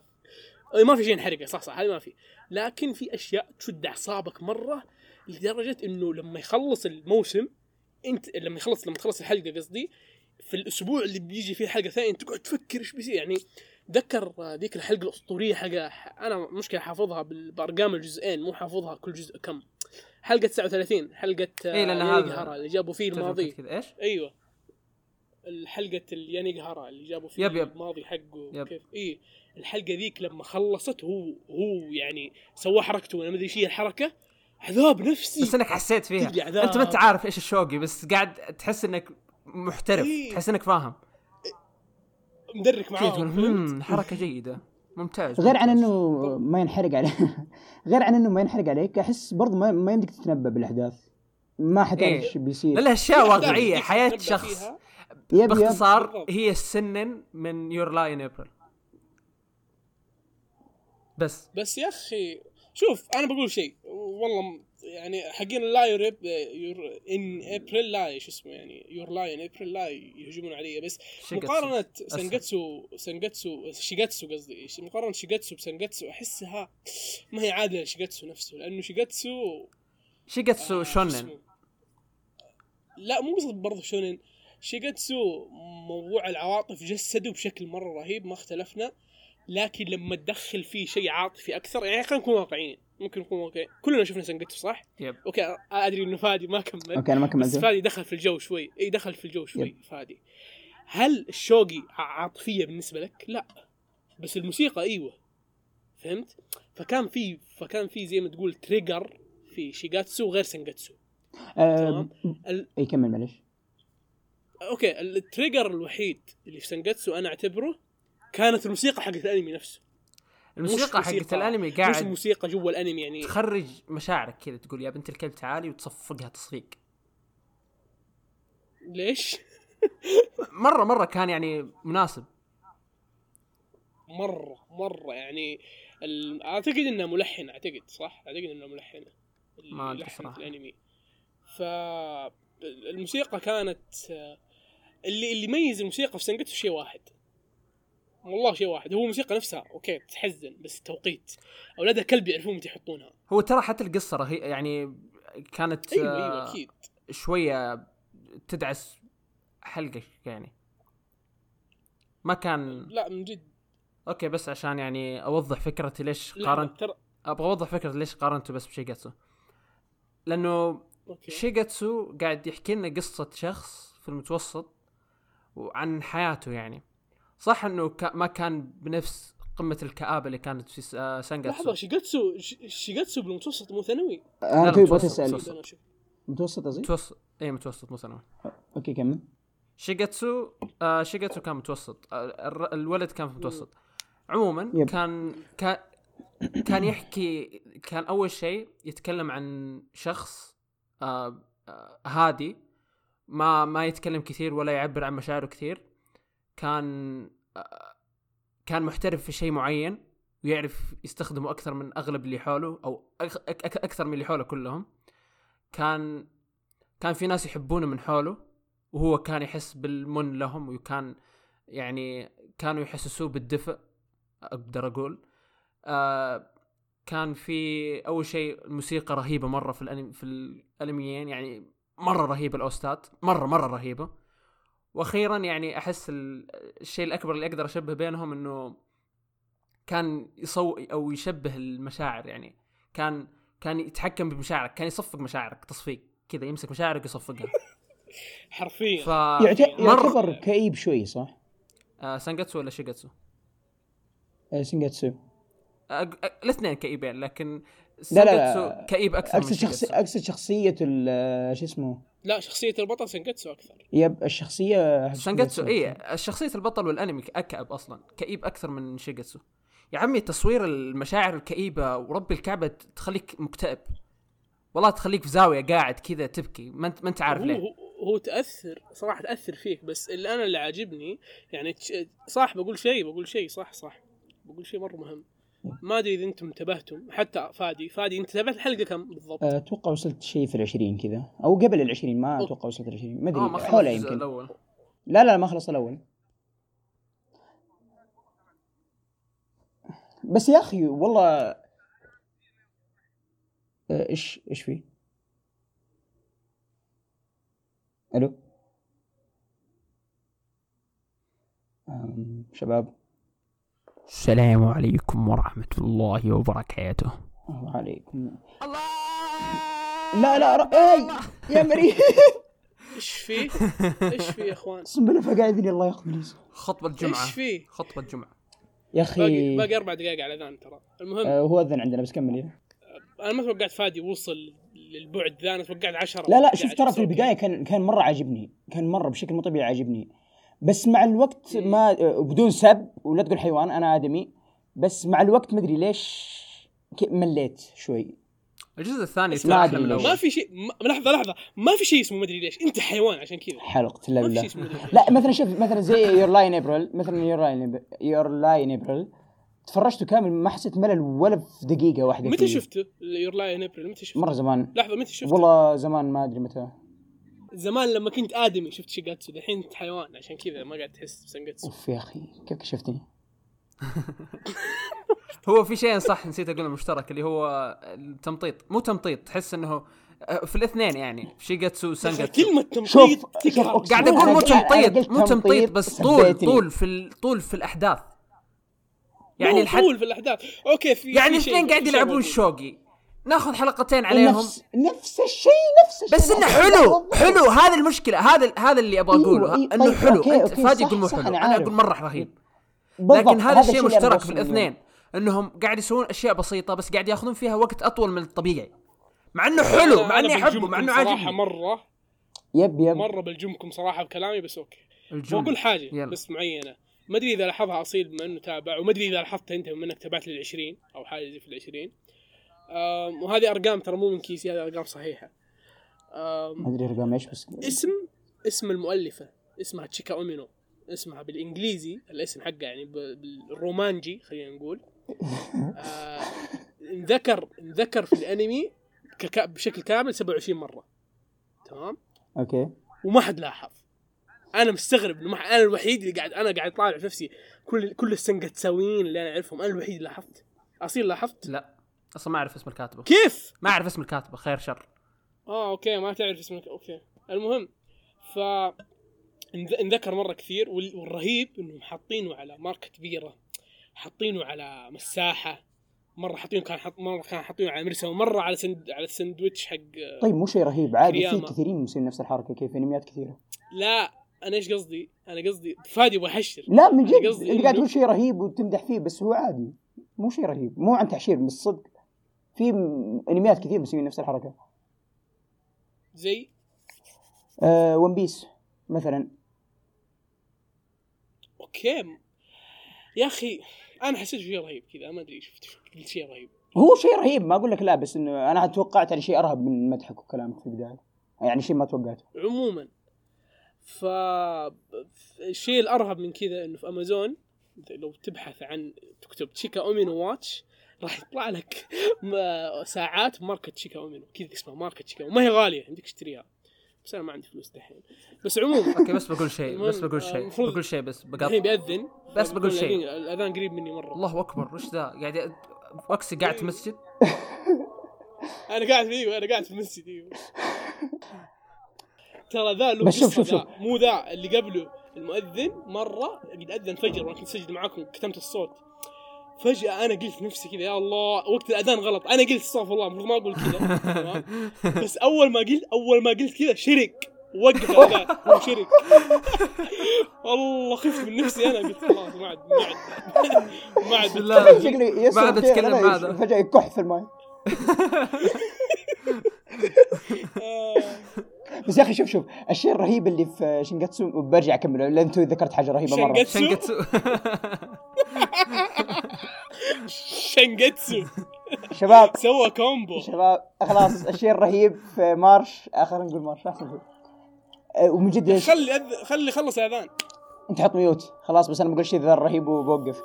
أي ما في شيء ينحرق صح صح هذه ما في. لكن في أشياء تشد أعصابك مرة لدرجة إنه لما يخلص الموسم أنت لما يخلص لما تخلص الحلقة قصدي في الأسبوع اللي بيجي فيه الحلقة ثانية أنت تقعد تفكر إيش بيصير. يعني ذكر ذيك الحلقة الأسطورية حقها أنا مشكله حافظها بارقام الجزئين مو حافظها كل جزء كم. حلقة 39 حلقة إيه، لأن يانيغ هذا اللي جابوا فيه الماضي. إيش؟ أيوه. الحلقة اليانيغ هارا اللي جابوا فيه يب يب. الماضي حقه يب. كيف اي الحلقة ذيك لما خلصت هو هو يعني سوى حركته أنا ما أدري إيش هي الحركة عذاب نفسي بس إنك حسيت فيها. أنت ما أنت عارف إيش الشوقي بس قاعد تحس إنك محترف إيه. تحس إنك فاهم مدرك معاهم؟ "هم، حركة جيدة ممتاز غير عن ممتاز." إنه ما ينحرق عليك غير عن إنه ما ينحرق عليك أحس برضو ما, ما يمديك تتنبأ بالأحداث ما حتعرف إيه. إيش بيصير لا لا اشياء واقعيه حياة شخص فيها. يب يب باختصار بالضبط. هي السنن من يور لاين ابريل بس. بس يا أخي شوف أنا بقول شيء. والله يعني حقين اللاير يور ان ابريل لا شو اسمه يعني يور لاين ابريل لا يهجمون علي. بس شيجاتسو. مقارنة سنجتسو سنجتسو شيجاتسو قصدي. مقارنة شيجاتسو بسنجتسو أحسها ما هي عادلة لشيجاتسو نفسه لأنه شيجاتسو شيجاتسو آه، شو شونن؟ لا مو قصد برضه شونن. شيجاتسو موضوع العواطف جسده بشكل مرة رهيب ما اختلفنا. لكن لما تدخل فيه شيء عاطفي أكثر يعني خلينا نكون واقعيين. ممكن نكون واقعيين. كلنا شفنا سنجتسو صح؟ yep. okay أدري إنه فادي ما كمل. okay أنا ما بس كملت فادي دخل في الجو شوي. إي دخل في الجو شوي فادي. هل الشوقي عاطفية بالنسبة لك؟ لا. بس الموسيقى إيوه. فهمت؟ فكان في فكان في زي ما تقول trigger في شيجاتسو غير سنجاتسو آه تمام. ال- إي كمل معلش. okay ال trigger الوحيد اللي في سنجاتسو أنا أعتبره كانت الموسيقى حقت الأنمي نفسه الموسيقى مش حقت الأنمي مش قاعد الموسيقى جوا الأنمي يعني تخرج مشاعرك كذا تقول يا بنت الكلب تعالي وتصفقها تصفيق ليش؟ مرة مرة كان يعني مناسب مرة مرة يعني ال... أعتقد انها ملحنه أعتقد صح؟ أعتقد انها ملحنه اللي ما. الأنمي ف الموسيقى كانت اللي اللي يميز الموسيقى في سنجاتسو شيء واحد. والله شيء واحد. هو الموسيقى نفسها أوكي تحزن بس التوقيت أولاد الكلب يعرفون متى يحطونها. هو ترى حتى القصة رهي يعني كانت أيوه آه، أيوه أكيد. شوية تدعس حلقة يعني. ما كان لا من جد. okay بس عشان يعني أوضح فكرتي ليش قارنت ترى أبغى أوضح فكره ليش قارنته بس بشيجاتسو. لأنه شيجاتسو قاعد يحكي لنا قصة شخص في المتوسط وعن حياته يعني. صح إنه كا- ما كان بنفس قمة الكآبة اللي كانت في س- آه، سانجاتسو. لحظة شيجاتسو ش- شيجاتسو بالمتوسط مو ثانوي؟ أنا لا، توي متوسط، بتسال متوسط. قصدي؟ متوسط. اي متوسط مو ثانوي. okay كمل. شيجاتسو آه شيجاتسو كان متوسط. آه الر- الولد كان في متوسط. عموما yep. كان كان كان يحكي كان أول شيء يتكلم عن شخص آه آه هادي. ما ما يتكلم كثير ولا يعبر عن مشاعره كثير. كان آه كان محترف في شيء معين ويعرف يستخدمه أكثر من أغلب اللي حوله أو أكثر من اللي حوله كلهم. كان كان في ناس يحبونه من حوله وهو كان يحس بالمن لهم وكان يعني كانوا يحسسوه بالدفء أقدر أقول. آه كان في أول شيء الموسيقى رهيبة مرة في الانمي في الأنميين يعني مرة رهيبه الاوستات مرة مرة رهيبة. وأخيرا يعني أحس ال- الشيء الأكبر اللي أقدر أشبه بينهم إنه كان يصو أو يشبه المشاعر يعني. كان كان يتحكم بمشاعرك كان يصفق مشاعرك تصفيق كذا يمسك مشاعرك يصفقها. حرفيا. ف يعت- يعتبر كئيب شوي صح؟ آه سانجاتسو ولا شيجاتسو؟ آه،. أق... الاثنين كئيبين لكن لا، لا. كئيب أكثر من اقصد شخص شيجاتسو أقصد شخصية ال- شو اسمه؟ لا شخصية البطل سنجتسو أكثر. yep الشخصية شينجاتسو. اي شخصيه البطل والأنمي أكئب أصلا كئيب أكثر من شيجاتسو. يا عمي تصوير المشاعر الكئيبة ورب الكعبة تخليك مكتئب. والله تخليك في زاوية قاعد كذا تبكي ما انت ما أنت عارف ليه. هو, هو تأثر صراحة تأثر فيك بس اللي أنا اللي عاجبني يعني صح بقول شيء بقول شيء صح صح. بقول شيء مرة مهم. ما أدري إذا أنتم انتبهتم حتى فادي فادي أنت تابعت الحلقة كم بالضبط؟ آه، أتوقع وصلت شيء في العشرين كذا أو قبل العشرين ما. أتوقع وصلت العشرين ما أدري حولها الجزء يمكن الأول لا لا ما خلص الأول بس يا أخي والله آه، إيش إيش في؟ ألو شباب السلام عليكم ورحمة الله وبركاته. وعليكم. لا لا ر... أي! يا مريم! إيش فيه؟ إيش فيه يا إخوان؟ أقسم بالله فقاعدني الله ياخذ لي خطبة جمعه إيش فيه؟ خطبة جمعه يا باقي أخي باقي أربع دقائق على الاذان ترى. المهم آه، هو أذن عندنا بس كمل يا. أنا ما توقعت فادي وصل للبعد ذا أنا توقعت 10 لا لا شوف ترى في البداية كان كان مرة عاجبني. كان مرة بشكل مو طبيعي عاجبني. بس مع الوقت ما آه، بدون سب ولا تقول حيوان أنا آدمي بس مع الوقت ما أدري ليش مليت شوي الجزء الثاني ما ليش. ما في شيء ما- لحظة لحظة ما في شيء اسمه مدري ليش أنت حيوان عشان كذا حلقة لا ما ليش. لا مثلا شوف مثلا زي Your Lie in April مثلا Your Lie in Your Lie in April تفرجته كامل ما حسيت ملل ولا في دقيقة واحدة متى. شفته؟ Your Lie in April متى شفته؟ مرة زمان لحظة متى شفته؟ والله زمان ما أدري متى زمان لما كنت آدمي شفت شيجاتسو الحين انت حيوان عشان كذا ما قاعد تحس بسنجاتسو. أوف يا أخي كيف كشفتني؟ هو في شيء صح نسيت أقول مشترك اللي هو التمطيط. مو تمطيط تحس إنه آه، في الاثنين يعني في شيجاتسو وسانجاتسو كلمة تمطيط قاعد أقول مو تمطيط مو تمطيط بس طول. طول في ال- طول في الأحداث. يعني الحد طول في الأحداث. okay في يعني الاثنين قاعد يلعبون. شوقي ناخذ حلقتين عليهم. نفس نفس الشيء نفس الشيء. بس إنه حلو حلو. هذه المشكلة هذا هذا اللي أبغى أيوة، أقوله. أيوة، إنه طيب، حلو. okay، انت okay، فادي يقول مو حلو. أنا. أقول مرة رهيب. لكن هذا الشيء مشترك في. الاثنين. إنهم قاعد يسوون أشياء بسيطة بس قاعد ياخذون فيها وقت أطول من الطبيعي. مع إنه حلو مع إني أحبه مع إنه عاجبني. مرة yep yep. مرة بلجمكم صراحة بكلامي بس okay. بقول حاجة يلا. بس معينة. ما أدري إذا لاحظها أصيل بما إنه تابع وما أدري إذا لاحظتها أنت بما إنك تابعت للعشرين أو حاجة زي في العشرين. آم، وهذه أرقام ترى مو من كيسي هذه أرقام صحيحة. آم، ما أدري رقم إيش بس اسم اسم المؤلفة. اسمها تشيكا أومينو. اسمها بالإنجليزي الاسم حقها يعني بالرومانجي خلينا نقول. آه انذكر انذكر في الأنمي بشكل كامل 27 مرة. تمام؟ okay. وما حد لاحظ. أنا مستغرب إنه أنا الوحيد اللي قاعد أنا قاعد طالع في نفسي كل كل السنجتساويين اللي أنا أعرفهم أنا الوحيد اللي لاحظت. أصيل لاحظت؟ لا. أصلا ما أعرف اسم الكاتبة. كيف؟ ما أعرف اسم الكاتبة خير شر. آه okay ما تعرف اسمك okay. المهم ف انذ- انذكر مرة كثير وال- والرهيب إنهم حاطينه على ماركه كبيرة حاطينه على مساحة. مرة حاطينه كان حط مرة كان حاطينه على مرسى ومره على سند على السندويتش حق طيب مو شيء رهيب عادي في. كثيرين مسوين نفس الحركة كيف؟ انميات كثيرة. لا أنا إيش قصدي؟ أنا قصدي فادي يبغى يحشر. لا من جد قصدي أنت قاعد تقول شيء رهيب وتمدح فيه بس هو عادي. مو شيء رهيب مو عن تحشير بس صدق في أنميات كثير مسوين نفس الحركة. زي؟ آه One Piece مثلا. okay. يا أخي أنا حسيت شيء رهيب كذا ما أدري شفت قلت شيء رهيب. هو شيء رهيب ما أقول لك لا بس إنه أنا توقعت يعني شيء أرهب من مدحك وكلامك في البداية. يعني شيء ما توقعته. عموما. ف الشيء الأرهب من كذا إنه في أمازون لو تبحث عن تكتب تشيكا اومينو واتش راح يطلع لك ما- ساعات ماركة تشيكا اومينو كذا اسمها ماركة تشيكا وما هي غالية عندك تشتريها بس أنا ما عندي فلوس دحين. بس عموما okay بس بقول شيء بس بقول شيء بقول شيء بس الحين بقاطع بيأذن. بس بقول شيء. الأذان قريب مني مرة. الله أكبر وش ذا؟ قاعد ي- وكسي قاعد في مسجد؟ أنا قاعد أيوه أنا قاعد في المسجد أيوه. ترى ذا له بس شوف- شوف- شوف. ذا، مو ذا اللي قبله المؤذن مرة قد اذن فجر وأنا كنت اسجل معاكم كتمت الصوت. فجأة أنا قلت نفسي كذا يا الله وقت الأذان غلط. أنا قلت استغفر الله المفروض ما أقول كذا. تمام؟ بس أول ما قلت أول ما قلت كذا شرك. وقف الأذان هو شرك. والله خفت من نفسي أنا قلت خلاص ما عاد ما عاد ما عاد. ما عاد. مع هذا. فجأة يكح في المايك. بس يا أخي شوف شوف الشيء الرهيب اللي في شنجاتسو برجع أكمله لأن انت ذكرت حاجة رهيبة مرة. شنجاتسو شنجتسو. شباب. سوى combo. شباب خلاص الشيء الرهيب في مارش آخر نقول مارش احسن شيء أه، ومن جد؟ خلي أذ... خلي خلص الاذان انت حط mute. خلاص بس أنا بقول شيء ذا الرهيب وبوقف.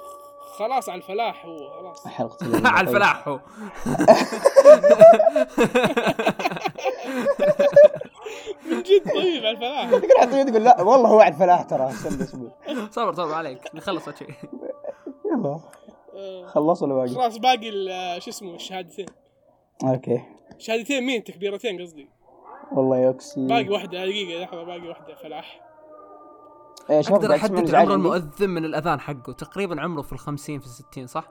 خلاص على الفلاح هو خلاص. حلقتي على الفلاح هو. من جد طيب على الفلاح. تقدر حط mute تقول لا والله هو على الفلاح ترى استنى أسبوع صبر صبر عليك. نخلص هالشيء يلا. آه، خلص ولا باقي؟ خلاص باقي ال- شو اسمه الشهادتين. okay. شهادتين مين؟ تكبيرتين قصدي. والله يوكسي. باقي واحدة دقيقة لحظة باقي واحدة فلاح. إيه، شباب أقدر أحدد عمر؟ المؤذن من الأذان حقه؟ تقريبا عمره في الخمسين في الستين صح؟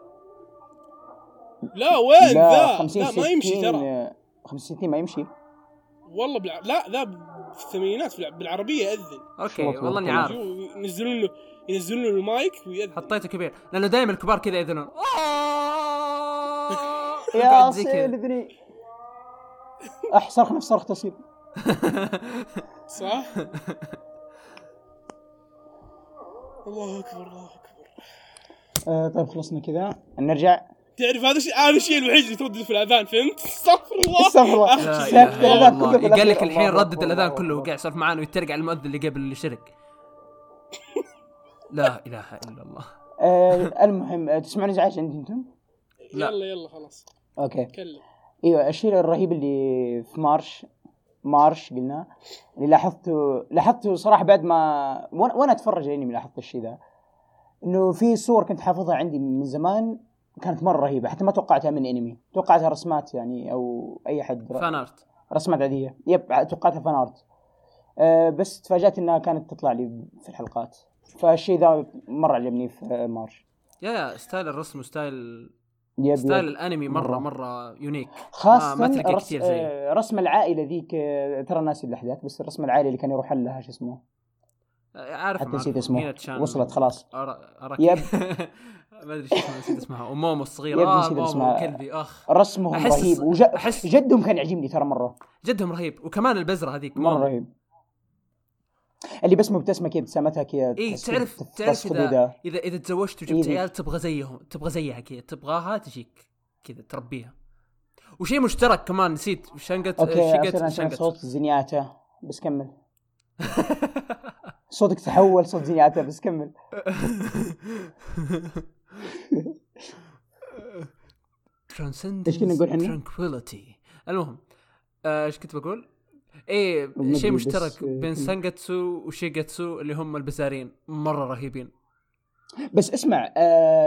لا وين؟ لا ذا. 50 لا ما يمشي ترى. 60 50 60 ما يمشي. والله بالع... لا ذا في الثمانينات بالعربية ياذن أوكي والله إني شوف. عارف. ينزلون له؟ ينزلون له المايك ويأذن حطيته كبير لأنه دائما الكبار كذا يأذنون يا قاعد زي كذا. سيدني أح صرخ نفس صرخ تصير صح؟ الله أكبر الله أكبر آه طيب خلصنا كذا نرجع تعرف هذا الشيء هذا الشيء الوحيد اللي تردد في الأذان فهمت؟ استغفر الله استغفر الله. قال لك. الحين ردد الأذان كله. وقاعد يسولف معانا ويتريق على المؤذن اللي قبل اللي شرك لا إله إلا الله. آه المهم آه تسمعون ازعاج عندي أنتم؟ لا. يلا يلا خلاص. okay. تكلم أيوه الشيء الرهيب اللي في مارش مارش قلنا اللي لاحظته لاحظته صراحة بعد ما وأنا وأنا أتفرج الأنمي لاحظت الشيء ذا. إنه في صور كنت حافظها عندي من زمان كانت مرة رهيبة حتى ما توقعتها من أنمي. توقعتها رسمات يعني أو أي حد fan art رسمات عادية. yep توقعتها fan art أه بس تفاجأت إنها كانت تطلع لي في الحلقات. فالشيء ذا مرة عجبني في مارش. يا يا style الرسم و style yep style. الأنمي مرة مرة. مرة unique خاصة ما, ما تلقى رس... كثير زيه. آه، رسم العائلة ذيك آه، ترى ناسي الأحداث بس الرسم العائلة اللي كان يروح لها شو اسمه؟ عارف حتى نسيت اسمه. وصلت خلاص. أراك. يب. ما أدري شو اسمها نسيت اسمها. ومومو الصغيره يب، نسيت اسمها. كلبي أخ. رسمهم أحس- رهيب. وج... أحس- جدهم كان يعجبني ترى مرة. جدهم رهيب. وكمان البزرة هذيك. مومو رهيب. اللي بس مبتسمة كذا ابتسامتها كذا اي تعرف تعرف اذا. اذا إذا تزوجت وجبت إيدي. عيال تبغى زيهم تبغى زيها كذا تبغاها تجيك كذا تربيها وشيء مشترك كمان نسيت شنقت أوكي شقت شنقت صوت زنياتا بس كمل صوتك تحول صوت زنياتا بس كمل إيش كنا نقول إحنا؟ tranquility المهم آه، إيش كنت بقول؟ إيه شيء مشترك آه، بين كمل. سانجاتسو وشيجاتسو اللي هم البزارين مرة رهيبين بس اسمع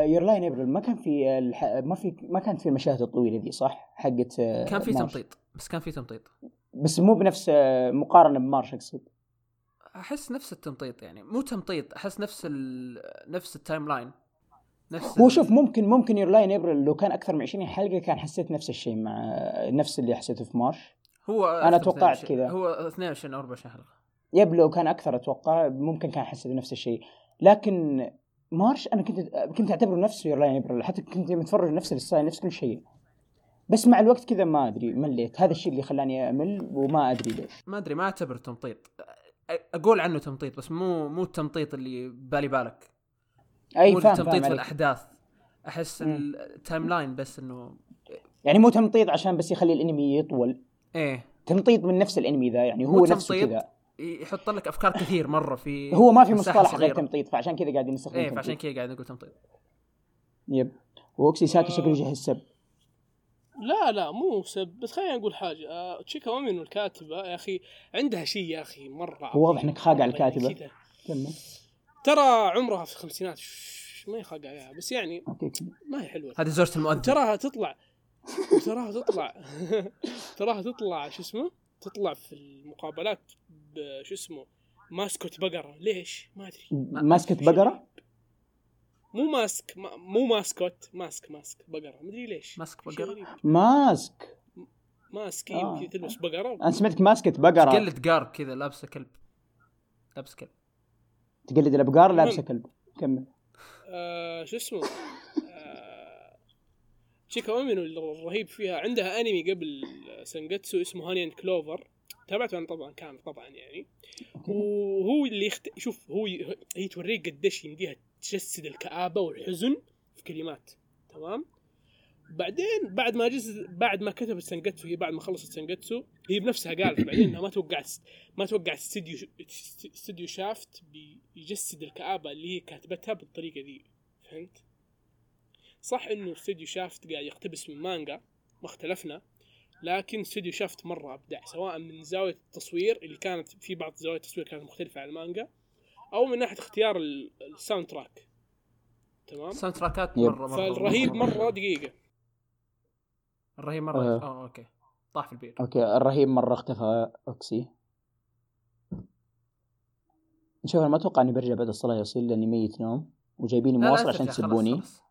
Your Lie in April ما كان في الح... ما في ما كانت في المشاهد الطويلة دي صح؟ حقت آه، كان في. تمطيط بس كان في تمطيط بس مو بنفس آه، مقارنة بمارش أقصد أحس نفس التمطيط يعني مو تمطيط أحس نفس ال... نفس ال timeline نفس هو شوف ممكن ممكن Your Lie in April لو كان أكثر من 20 حلقة كان حسيت نفس الشيء مع آه، نفس اللي حسيته في March هو أكثر توقعت 22 كذا. هو 22 أو 24 حلقه yep لو كان أكثر أتوقع ممكن كان حسيت نفس الشيء. لكن March أنا كنت كنت أعتبره نفس Your Lie in April حتى كنت متفرج نفس ال style نفس كل شيء. بس مع الوقت كذا ما أدري مليت. هذا الشيء اللي خلاني أمل وما أدري ليش. ما أدري ما اعتبر تمطيط. أقول عنه تمطيط بس مو مو التمطيط اللي بالي بالك. أي مو فاهم التمطيط فاهم في. الأحداث. أحس. ال timeline بس إنه يعني مو تمطيط عشان بس يخلي الأنمي يطول. إيه تمطيط من نفس الانمي ذا يعني هو نفسه تمطيط. كذا يحط لك أفكار كثير مرة في هو ما في مصطلح غير. تمطيط فعشان كذا قاعدين نستخدم إيه. فعشان كذا قاعد نقول تمطيط yep وأوكسي ساكي. شكله يجهز سب لا لا مو سب بس خلينا نقول حاجة آه تشيكا اومينو الكاتبة يا أخي عندها شيء يا أخي مرة هو واضح إنك خاقع مرة الكاتبة. يعني. كمل ترى عمرها في الخمسينات ما هي خاقع عليها بس يعني ما هي حلوة هذه زوجة المؤذن تراها تطلع تراها تطلع تراها تطلع شو اسمه؟ تطلع في المقابلات بشو اسمه؟ mascot بقرة. ليش؟ ما أدري. ماسكة بقرة؟ مو ماسك ما مو ماسكوت. ماسك ماسك. بقرة. مدري ليش. ماسك بقرة. ماسك. ماسك آه. أيوه كذا تلبس بقرة. أنا سمعتك ماسكة بقرة. تقلد قارب كذا لابسة كلب. لابس كلب. تقلد الأبقار المهم. لابسة كلب. كمل. آه شو اسمه؟ آه شيكا اومينو الرهيب فيها عندها انمي قبل سانجاتسو اسمه هاني اند كلوفر تابعته أنا طبعا كامل طبعا يعني. وهو اللي يخت... شوف هو ي... هي توريك قديش يمديها تجسد الكآبة والحزن في كلمات. تمام؟ بعدين بعد ما جز بعد ما كتبت سانجاتسو هي بعد ما خلصت سانجاتسو هي بنفسها قالت بعدين إنها ما توقعت ما توقعت استديو استديو شافت بيجسد الكآبة اللي هي كاتبتها بالطريقة دي. فهمت؟ صح إنه استديو شافت قاعد يقتبس من مانجا ما اختلفنا لكن استوديو Shaft مرة أبدع سواء من زاوية التصوير اللي كانت في بعض زوايا التصوير كانت مختلفة عن المانجا أو من ناحية اختيار ال- ال soundtrack تمام؟ ال soundtrack ات. مره مرة فالرهيب مرة دقيقة. الرهيب مرة آه. آه okay. طاح في البير. okay الرهيب مرة اختفى أوكسي. شوف أنا ما أتوقع إني برجع بعد الصلاة يصير لاني ميت نوم وجايبيني مواصل عشان تسبوني. خلاص.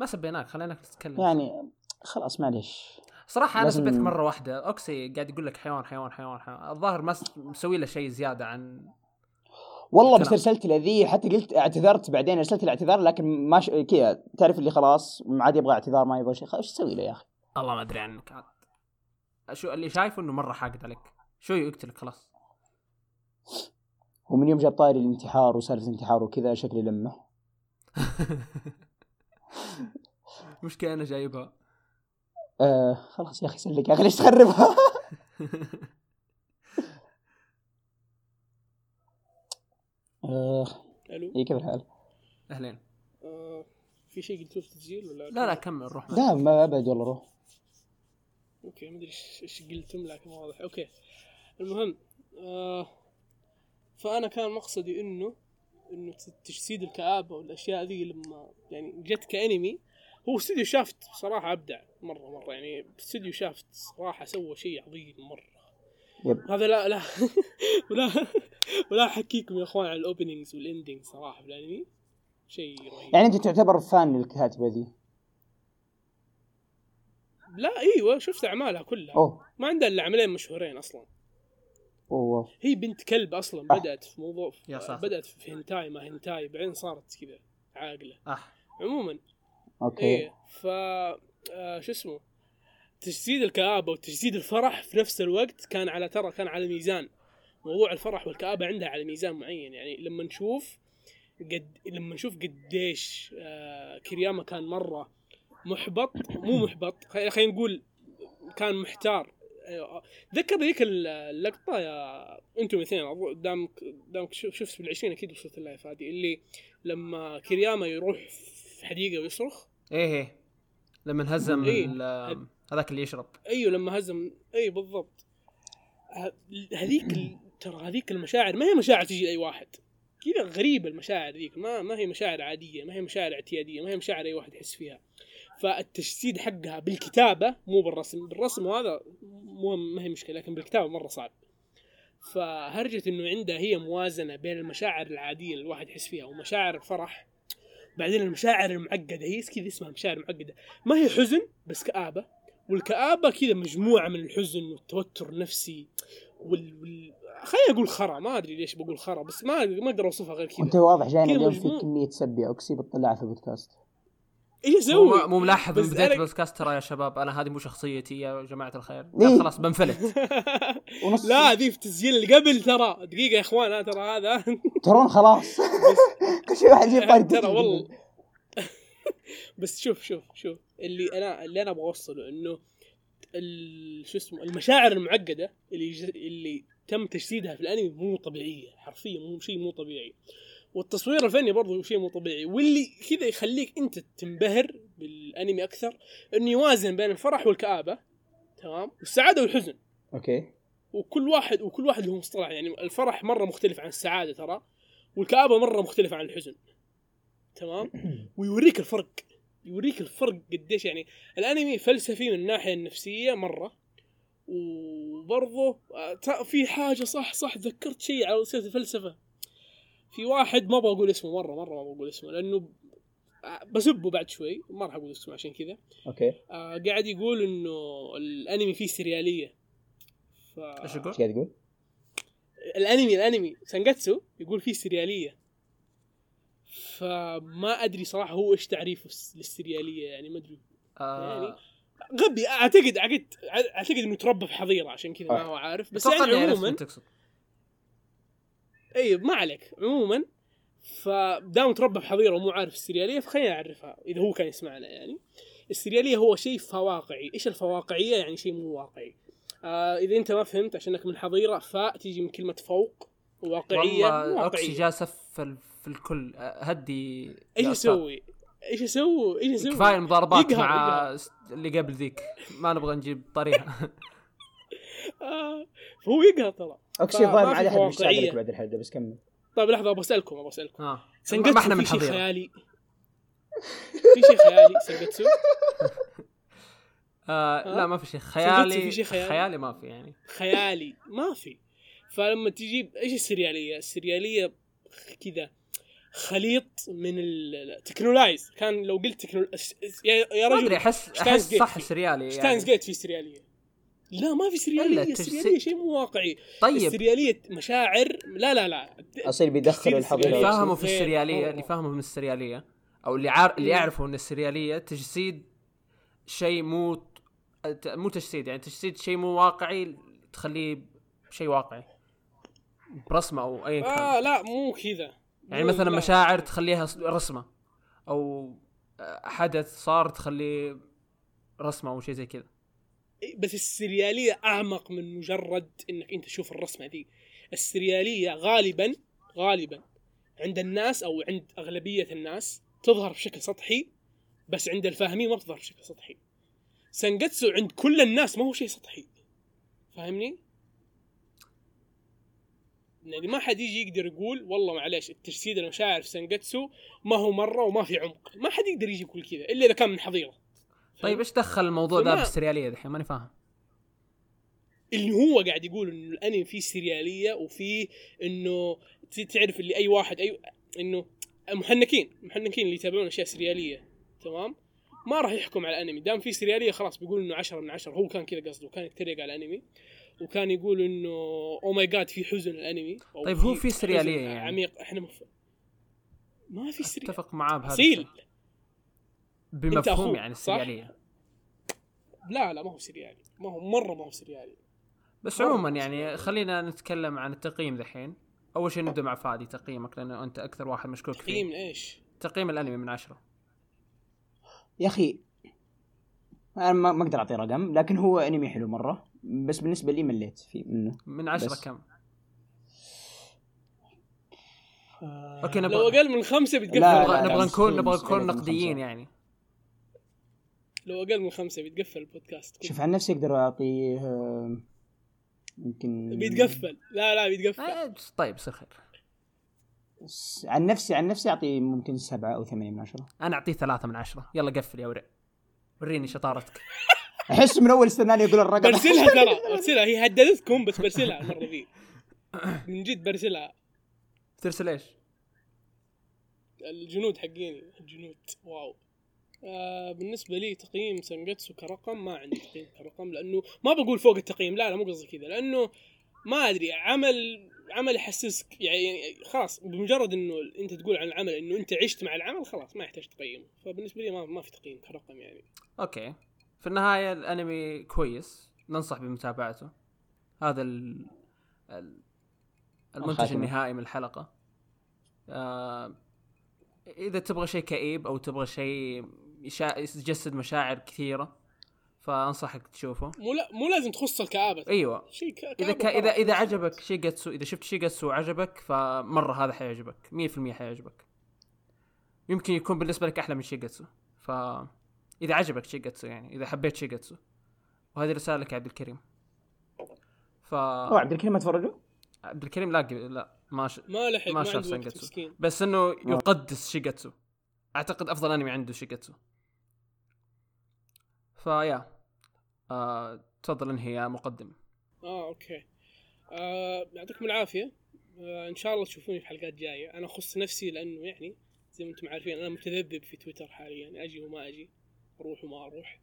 ما سبيناك خليناك تتكلم يعني خلاص معليش. صراحة أنا لازم- سبيتك مرة واحدة. أوكسي قاعد يقول لك حيوان حيوان حيوان حيوان. الظاهر ما مسوي له شيء زيادة عن والله بس. ارسلت له ذي حتى قلت اعتذرت بعدين ارسلت له اعتذار لكن ما ش... كذا تعرف اللي خلاص ما عاد يبغى اعتذار ما يبغى شيء. خلاص إيش تسوي له يا أخي؟ الله ما أدري عنك عاد. شو اللي شايفه إنه مرة حاقد عليك. شو يقتلك؟ خلاص. ومن يوم جاب طاري الانتحار وسالفة الانتحار وكذا شكلي لمه. مشكلة أنا جايبها. آه خلاص يا أخي سلك يا أخي ليش تخربها؟ آه ألو؟ إيه كيف الحال؟ أهلين. آه في شيء قلتوه في التسجيل ولا لا لا كمل روح لا ما أبعد والله روح. okay ما أدري إيش إيش قلتم لكن واضح. okay. المهم آه فأنا كان مقصدي إنه انه تجسيد الكآبة والأشياء ذي لما يعني جت كأنمي. هو استوديو Shaft صراحة أبدع مرة مرة. يعني استوديو Shaft صراحة سوى شيء عظيم مرة. yep. هذا لا لا ولا ولا أحكيكم يا أخوان على ال openings وال ending صراحة في الأنمي. شيء رهيب. يعني أنت تعتبر fan للكاتبة ذي. لا إيوه شفت أعمالها كلها. أوه. ما عندها إلا عملين مشهورين أصلا. اوه هي بنت كلب أصلا آه. بدأت في موضوع يا ساتر. بدأت في هنتاي ما هنتاي بعدين صارت كذا عاقلة. أح. عموما. okay. إيه ف آه شو اسمه؟ تجسيد الكآبة وتجسيد الفرح في نفس الوقت كان على ترى كان على ميزان. موضوع الفرح والكآبة عندها على ميزان معين. يعني لما نشوف قد لما نشوف قديش آه كرياما كان مرة محبط مو محبط خلينا نقول كان محتار. آه، ذكر ذيك اللقطة يا أنتم الاثنين أظن دامك شفت في العشرين أكيد وصلت لها يا فادي اللي لما كرياما يروح في حديقة ويصرخ. إيه إيه. لما هزم إيه. هذاك اللي يشرب. أيوه لما هزم اي بالضبط. هذيك ال- ترى هذيك المشاعر ما هي مشاعر تجي لأي واحد. كذا غريبة المشاعر ذيك ما ما هي مشاعر عادية ما هي مشاعر اعتيادية ما هي مشاعر أي واحد يحس فيها. فالتجسيد حقها بالكتابة مو بالرسم. بالرسم وهذا مو ما هي مشكلة لكن بالكتابة مرة صعب. فهرجة إنه عندها هي موازنة بين المشاعر العادية اللي الواحد يحس فيها ومشاعر الفرح بعدين المشاعر المعقدة. هي كذا اسمها؟ مشاعر معقدة. ما هي حزن بس كآبة والكآبة كذا مجموعة من الحزن والتوتر النفسي وال, وال... خليني أقول خرا. ما أدري ليش بقول خرا بس ما ما أقدر أوصفها غير كذا. واضح جاينا كذا اليوم. في كمية سب يا اوكسي بتطلعها في البودكاست. إيش مو, أسوي؟ مو ملاحظ من أنا- البودكاست ترى يا شباب أنا هذه مو شخصيتي يا جماعة الخير. إيه. لا خلاص بنفلت. ونص. لا ذي في التسجيل اللي قبل ترى. دقيقة يا اخوان أنا ترى هذا. ترون خلاص. كل شيء واحد يجيب ترى والله. بس شوف شوف شوف. اللي أنا اللي أنا أبغى أوصله إنه ال- شو اسمه المشاعر المعقدة اللي ج- اللي تم تجسيدها في الأنمي مو طبيعية. حرفيا مو شيء مو طبيعي. والتصوير الفني برضه شيء مو طبيعي. واللي كذا يخليك انت تنبهر بالانمي أكثر إنه يوازن بين الفرح والكآبة تمام؟ والسعادة والحزن. أوكي. وكل واحد وكل واحد له مصطلح يعني الفرح مرة مختلف عن السعادة ترى والكآبة مرة مختلفة عن الحزن. تمام؟ ويوريك الفرق يوريك الفرق قديش يعني الأنمي فلسفي من الناحية النفسية مرة. وبرضه آه، في حاجة صح صح ذكرت شيء على سيرة الفلسفة. في واحد ما بقول اسمه مرة مرة ما بقول اسمه لأنه بسبه بعد شوي ما راح أقول اسمه عشان كذا. أوكي. آه قاعد يقول إنه الأنمي فيه سريالية. ف... إيش يقول؟ إيش قاعد تقول؟ الأنمي الأنمي سانجاتسو يقول فيه سريالية. فما أدري صراحة هو إيش تعريفه الس- للسريالية يعني ما أدري. آه. غبي أعتقد أعتقد أعتقد إنه تربى في حظيرة عشان كذا ما. هو عارف. بس يعني عموما إي ما عليك عموما فدام تربى في حظيره ومو عارف السريالية فخلينا نعرفها إذا هو كان يسمعنا يعني السريالية هو شيء فواقعي إيش الفواقعية يعني شيء مو واقعي آه إذا أنت ما فهمت عشانك من حظيره فاء تيجي من كلمة فوق واقعية والله اوكسي واقعيه جالس في في الكل آه، هدي إيش. أسوي؟ إيش أسوي؟ إيش أسوي؟ كفاية المضاربات يقهر- مع يقهر. اللي قبل ذيك ما نبغى نجيب طريقة آه فهو يقهر ترى في ما عاد احد. بيساعدك بعد الحلقة بس كمل. طيب لحظة أبغى أسألكم أبغى أسألكم. آه. سنجتسو ما إحنا من في شيء خيالي؟ في شيء خيالي سنجتسو؟ آه؟ لا ما في شيء. سنجتسو خيالي في شيء خيالي؟ خيالي ما في يعني. خيالي ما في. فلما تجيب إيش السريالية؟ السريالية كذا خليط من التكنولايز كان لو قلت تكنو... يا يا ما رجل ادري احس أحس صح سريالي ستاينز يعني جيت في سريالية. لا ما في سريالية السرياليه شيء مو واقعي طيب السريالية مشاعر لا لا لا اصيل بيدخلوا تجسيد الحظيره اللي. فاهمه في السريالية. اللي فاهمه من السريالية أو اللي عار... اللي مم. يعرفوا إن السريالية تجسيد شيء مو ت- مو تجسيد يعني تجسيد شيء مو واقعي تخليه شيء واقعي برسمه أو ايا كان آه لا مو كذا يعني مثلا لا. مشاعر تخليها رسمة أو حدث صار تخليه رسمة أو شيء زي كذا بس السريالية أعمق من مجرد إنك أنت تشوف الرسمة ذي. السريالية غالبا غالبا عند الناس أو عند أغلبية الناس تظهر بشكل سطحي بس عند الفاهمين ما بتظهر بشكل سطحي. سانجاتسو عند كل الناس ما هو شيء سطحي. فاهمني؟ يعني ما حد يجي يقدر يقول والله معليش التجسيد المشاعر في سانجاتسو ما هو مرة وما في عمق. ما حد يقدر يجي يقول كذا إلا إذا كان من حظيره طيب إيش دخل الموضوع ذا بالسريالية دحين؟ ماني فاهم. اللي هو قاعد يقول إنه الأنمي فيه سريالية وفيه إنه تعرف اللي أي واحد اي إنه المحنكين المحنكين اللي يتابعون أشياء سريالية تمام؟ ما راح يحكم على الأنمي. دام في سريالية خلاص بيقول إنه 10 من 10 هو كان كذا قصده كان يتريق على الأنمي وكان يقول إنه oh my God في حزن الأنمي. طيب هو في حزن سريالية يعني. عميق. إحنا مف... ما في سريالية. أتفق معاه بهذا الشيء. بمفهوم يعني؟ السريالية. لا لا ما هو سريالي ما هو مرة ما هو سريالي بس عموما مو يعني. خلينا نتكلم عن التقييم ذحين أول شيء نبدأ مع فادي تقييمك لأنه أنت أكثر واحد مشكوك فيه. تقييم إيش؟ تقييم الأنمي من عشرة. يا أخي أنا ما ما أقدر أعطي رقم لكن هو أنمي حلو مرة. بس بالنسبة لي مليت فيه منه. من عشرة بس. كم؟ أوكي لو نبغى أقل من خمسة بتقفل. نبغى نكون نبغى نكون نقديين خمسة. يعني. لو أقل من خمسة بيتقفل البودكاست شوف عن نفسي أقدر اعطيه آه، يمكن بيتقفل. لا لا بيتقفل. آه، طيب يصير خير عن نفسي عن نفسي اعطيه ممكن سبعة أو ثمانية من عشرة. أنا أعطيه ثلاثة من عشرة. يلا قفل يا ورع. وريني شطارتك. أحس من أول استناني أقول الرقم. برسلها ترى برسلها. هي هددتكم بس برسلها المرة ذي. من جد برسلها. ترسل إيش؟ الجنود حقيني. الجنود. wow. آه بالنسبة لي تقييم سانجاتسو كرقم ما عندي تقييم كرقم لأنه ما بقول فوق التقييم لا لا مو قصدي كذا لأنه ما أدري عمل عمل يحسسك يعني خلاص بمجرد إنه أنت تقول عن العمل إنه أنت عشت مع العمل خلاص ما يحتاج تقيمه فبالنسبة لي ما, ما في تقييم كرقم يعني. okay. في النهاية الأنمي كويس ننصح بمتابعته. هذا ال... ال... المنتج الخاتمة. النهائي من الحلقة. آه... إذا تبغى شيء كئيب أو تبغى شيء يشا... يجسد مشاعر كثيرة فأنصحك تشوفه. مو لا مو لازم تخص الكآبة. أيوه. شيء ك- إذا كآبة ك... إذا. إذا عجبك شيجاتسو إذا شفت شيجاتسو وعجبك فمرة هذا حيعجبك 100% حيعجبك. يمكن يكون بالنسبة لك أحلى من شيجاتسو ف إذا عجبك شيجاتسو يعني إذا حبيت شيجاتسو وهذه رسالة لك يا عبد الكريم. ف أوه عبد الكريم ما تفرجوا؟ عبد الكريم لا لا ما ش... ما لحق ما ما, شاف سانجاتسو. بس إنه يقدس شيجاتسو أعتقد أفضل أنمي عنده شيجاتسو فيا آه... تفضل انهي يا مقدم. آه okay. آه يعطيكم العافية. آه إن شاء الله تشوفوني في حلقات جاية أنا أخص نفسي لأنه يعني زي ما أنتم عارفين أنا متذبذب في تويتر حاليا. أجي وما أجي. أروح وما أروح.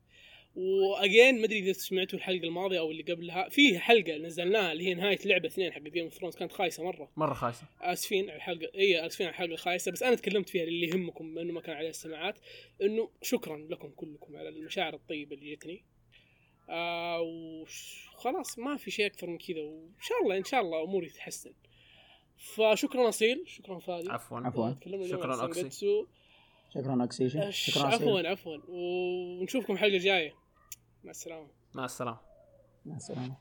وأجين ما أدري إذا سمعتوا الحلقة الماضية أو اللي قبلها في حلقة نزلناها اللي هي نهاية لعبة اثنين حق Game of Thrones كانت خايسة مرة. مرة خايسة. آسفين على الحلقة إي آسفين على الحلقة الخايسة بس أنا تكلمت فيها اللي يهمكم إنه ما كان عليها السماعات إنه شكرا لكم كلكم على المشاعر الطيبة اللي جتني. آه وخلاص ما في شيء أكثر من كذا وإن شاء الله إن شاء الله أموري تتحسن. فشكرا أصيل شكرا فادي. عفوا. عفوا. شكراً. سانجاتسو. شكرا اكسيشن شكرا عفوا عفوا عفوا. ونشوفكم الحلقة الجاية. مع السلامة. مع السلامة. مع السلامة.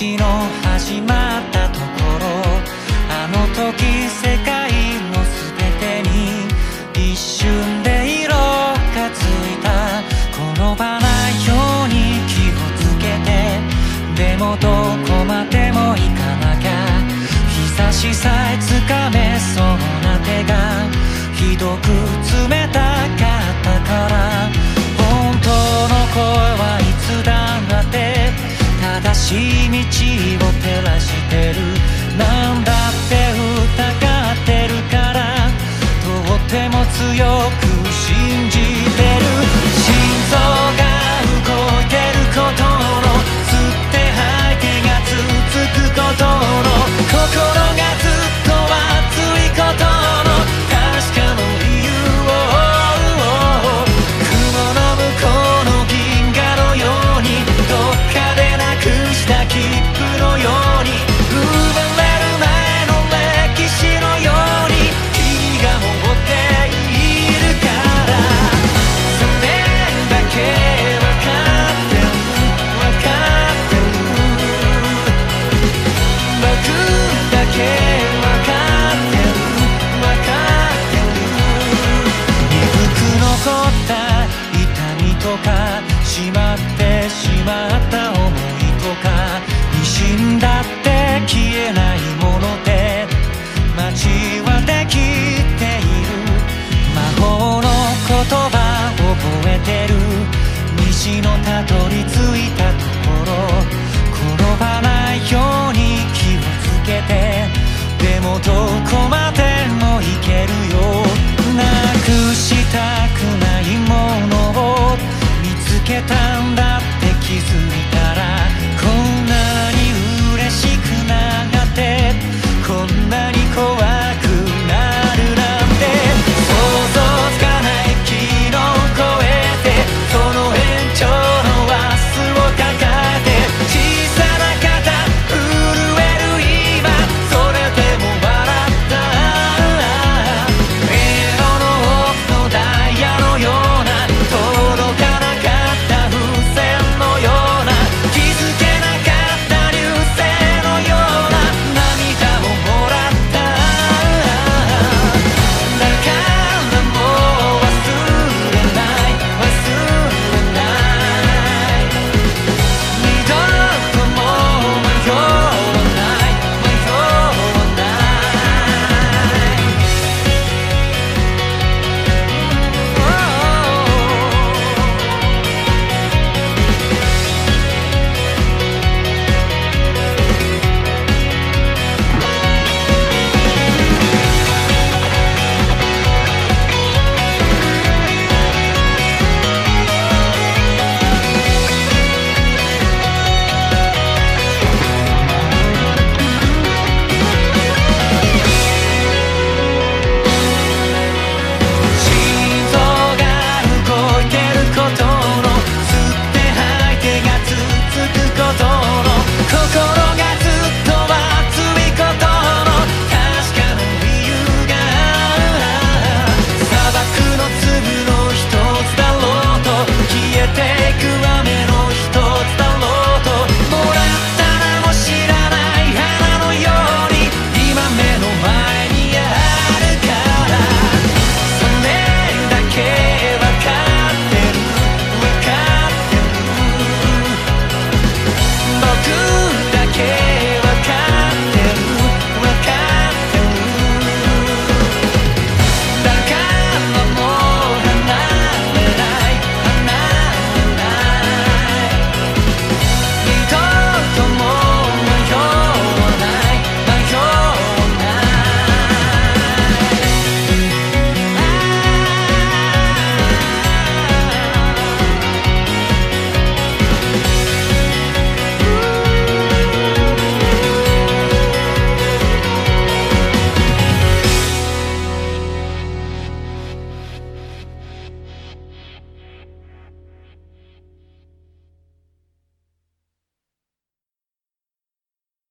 の始まったところあの時世界の全てに一瞬で色がついた。この場ないように気をつけてでもどこまでも行かなきゃ。日差しさえつかめそうな手がひどくしい道を照らしてる。なんだって疑ってるからとても強く信じ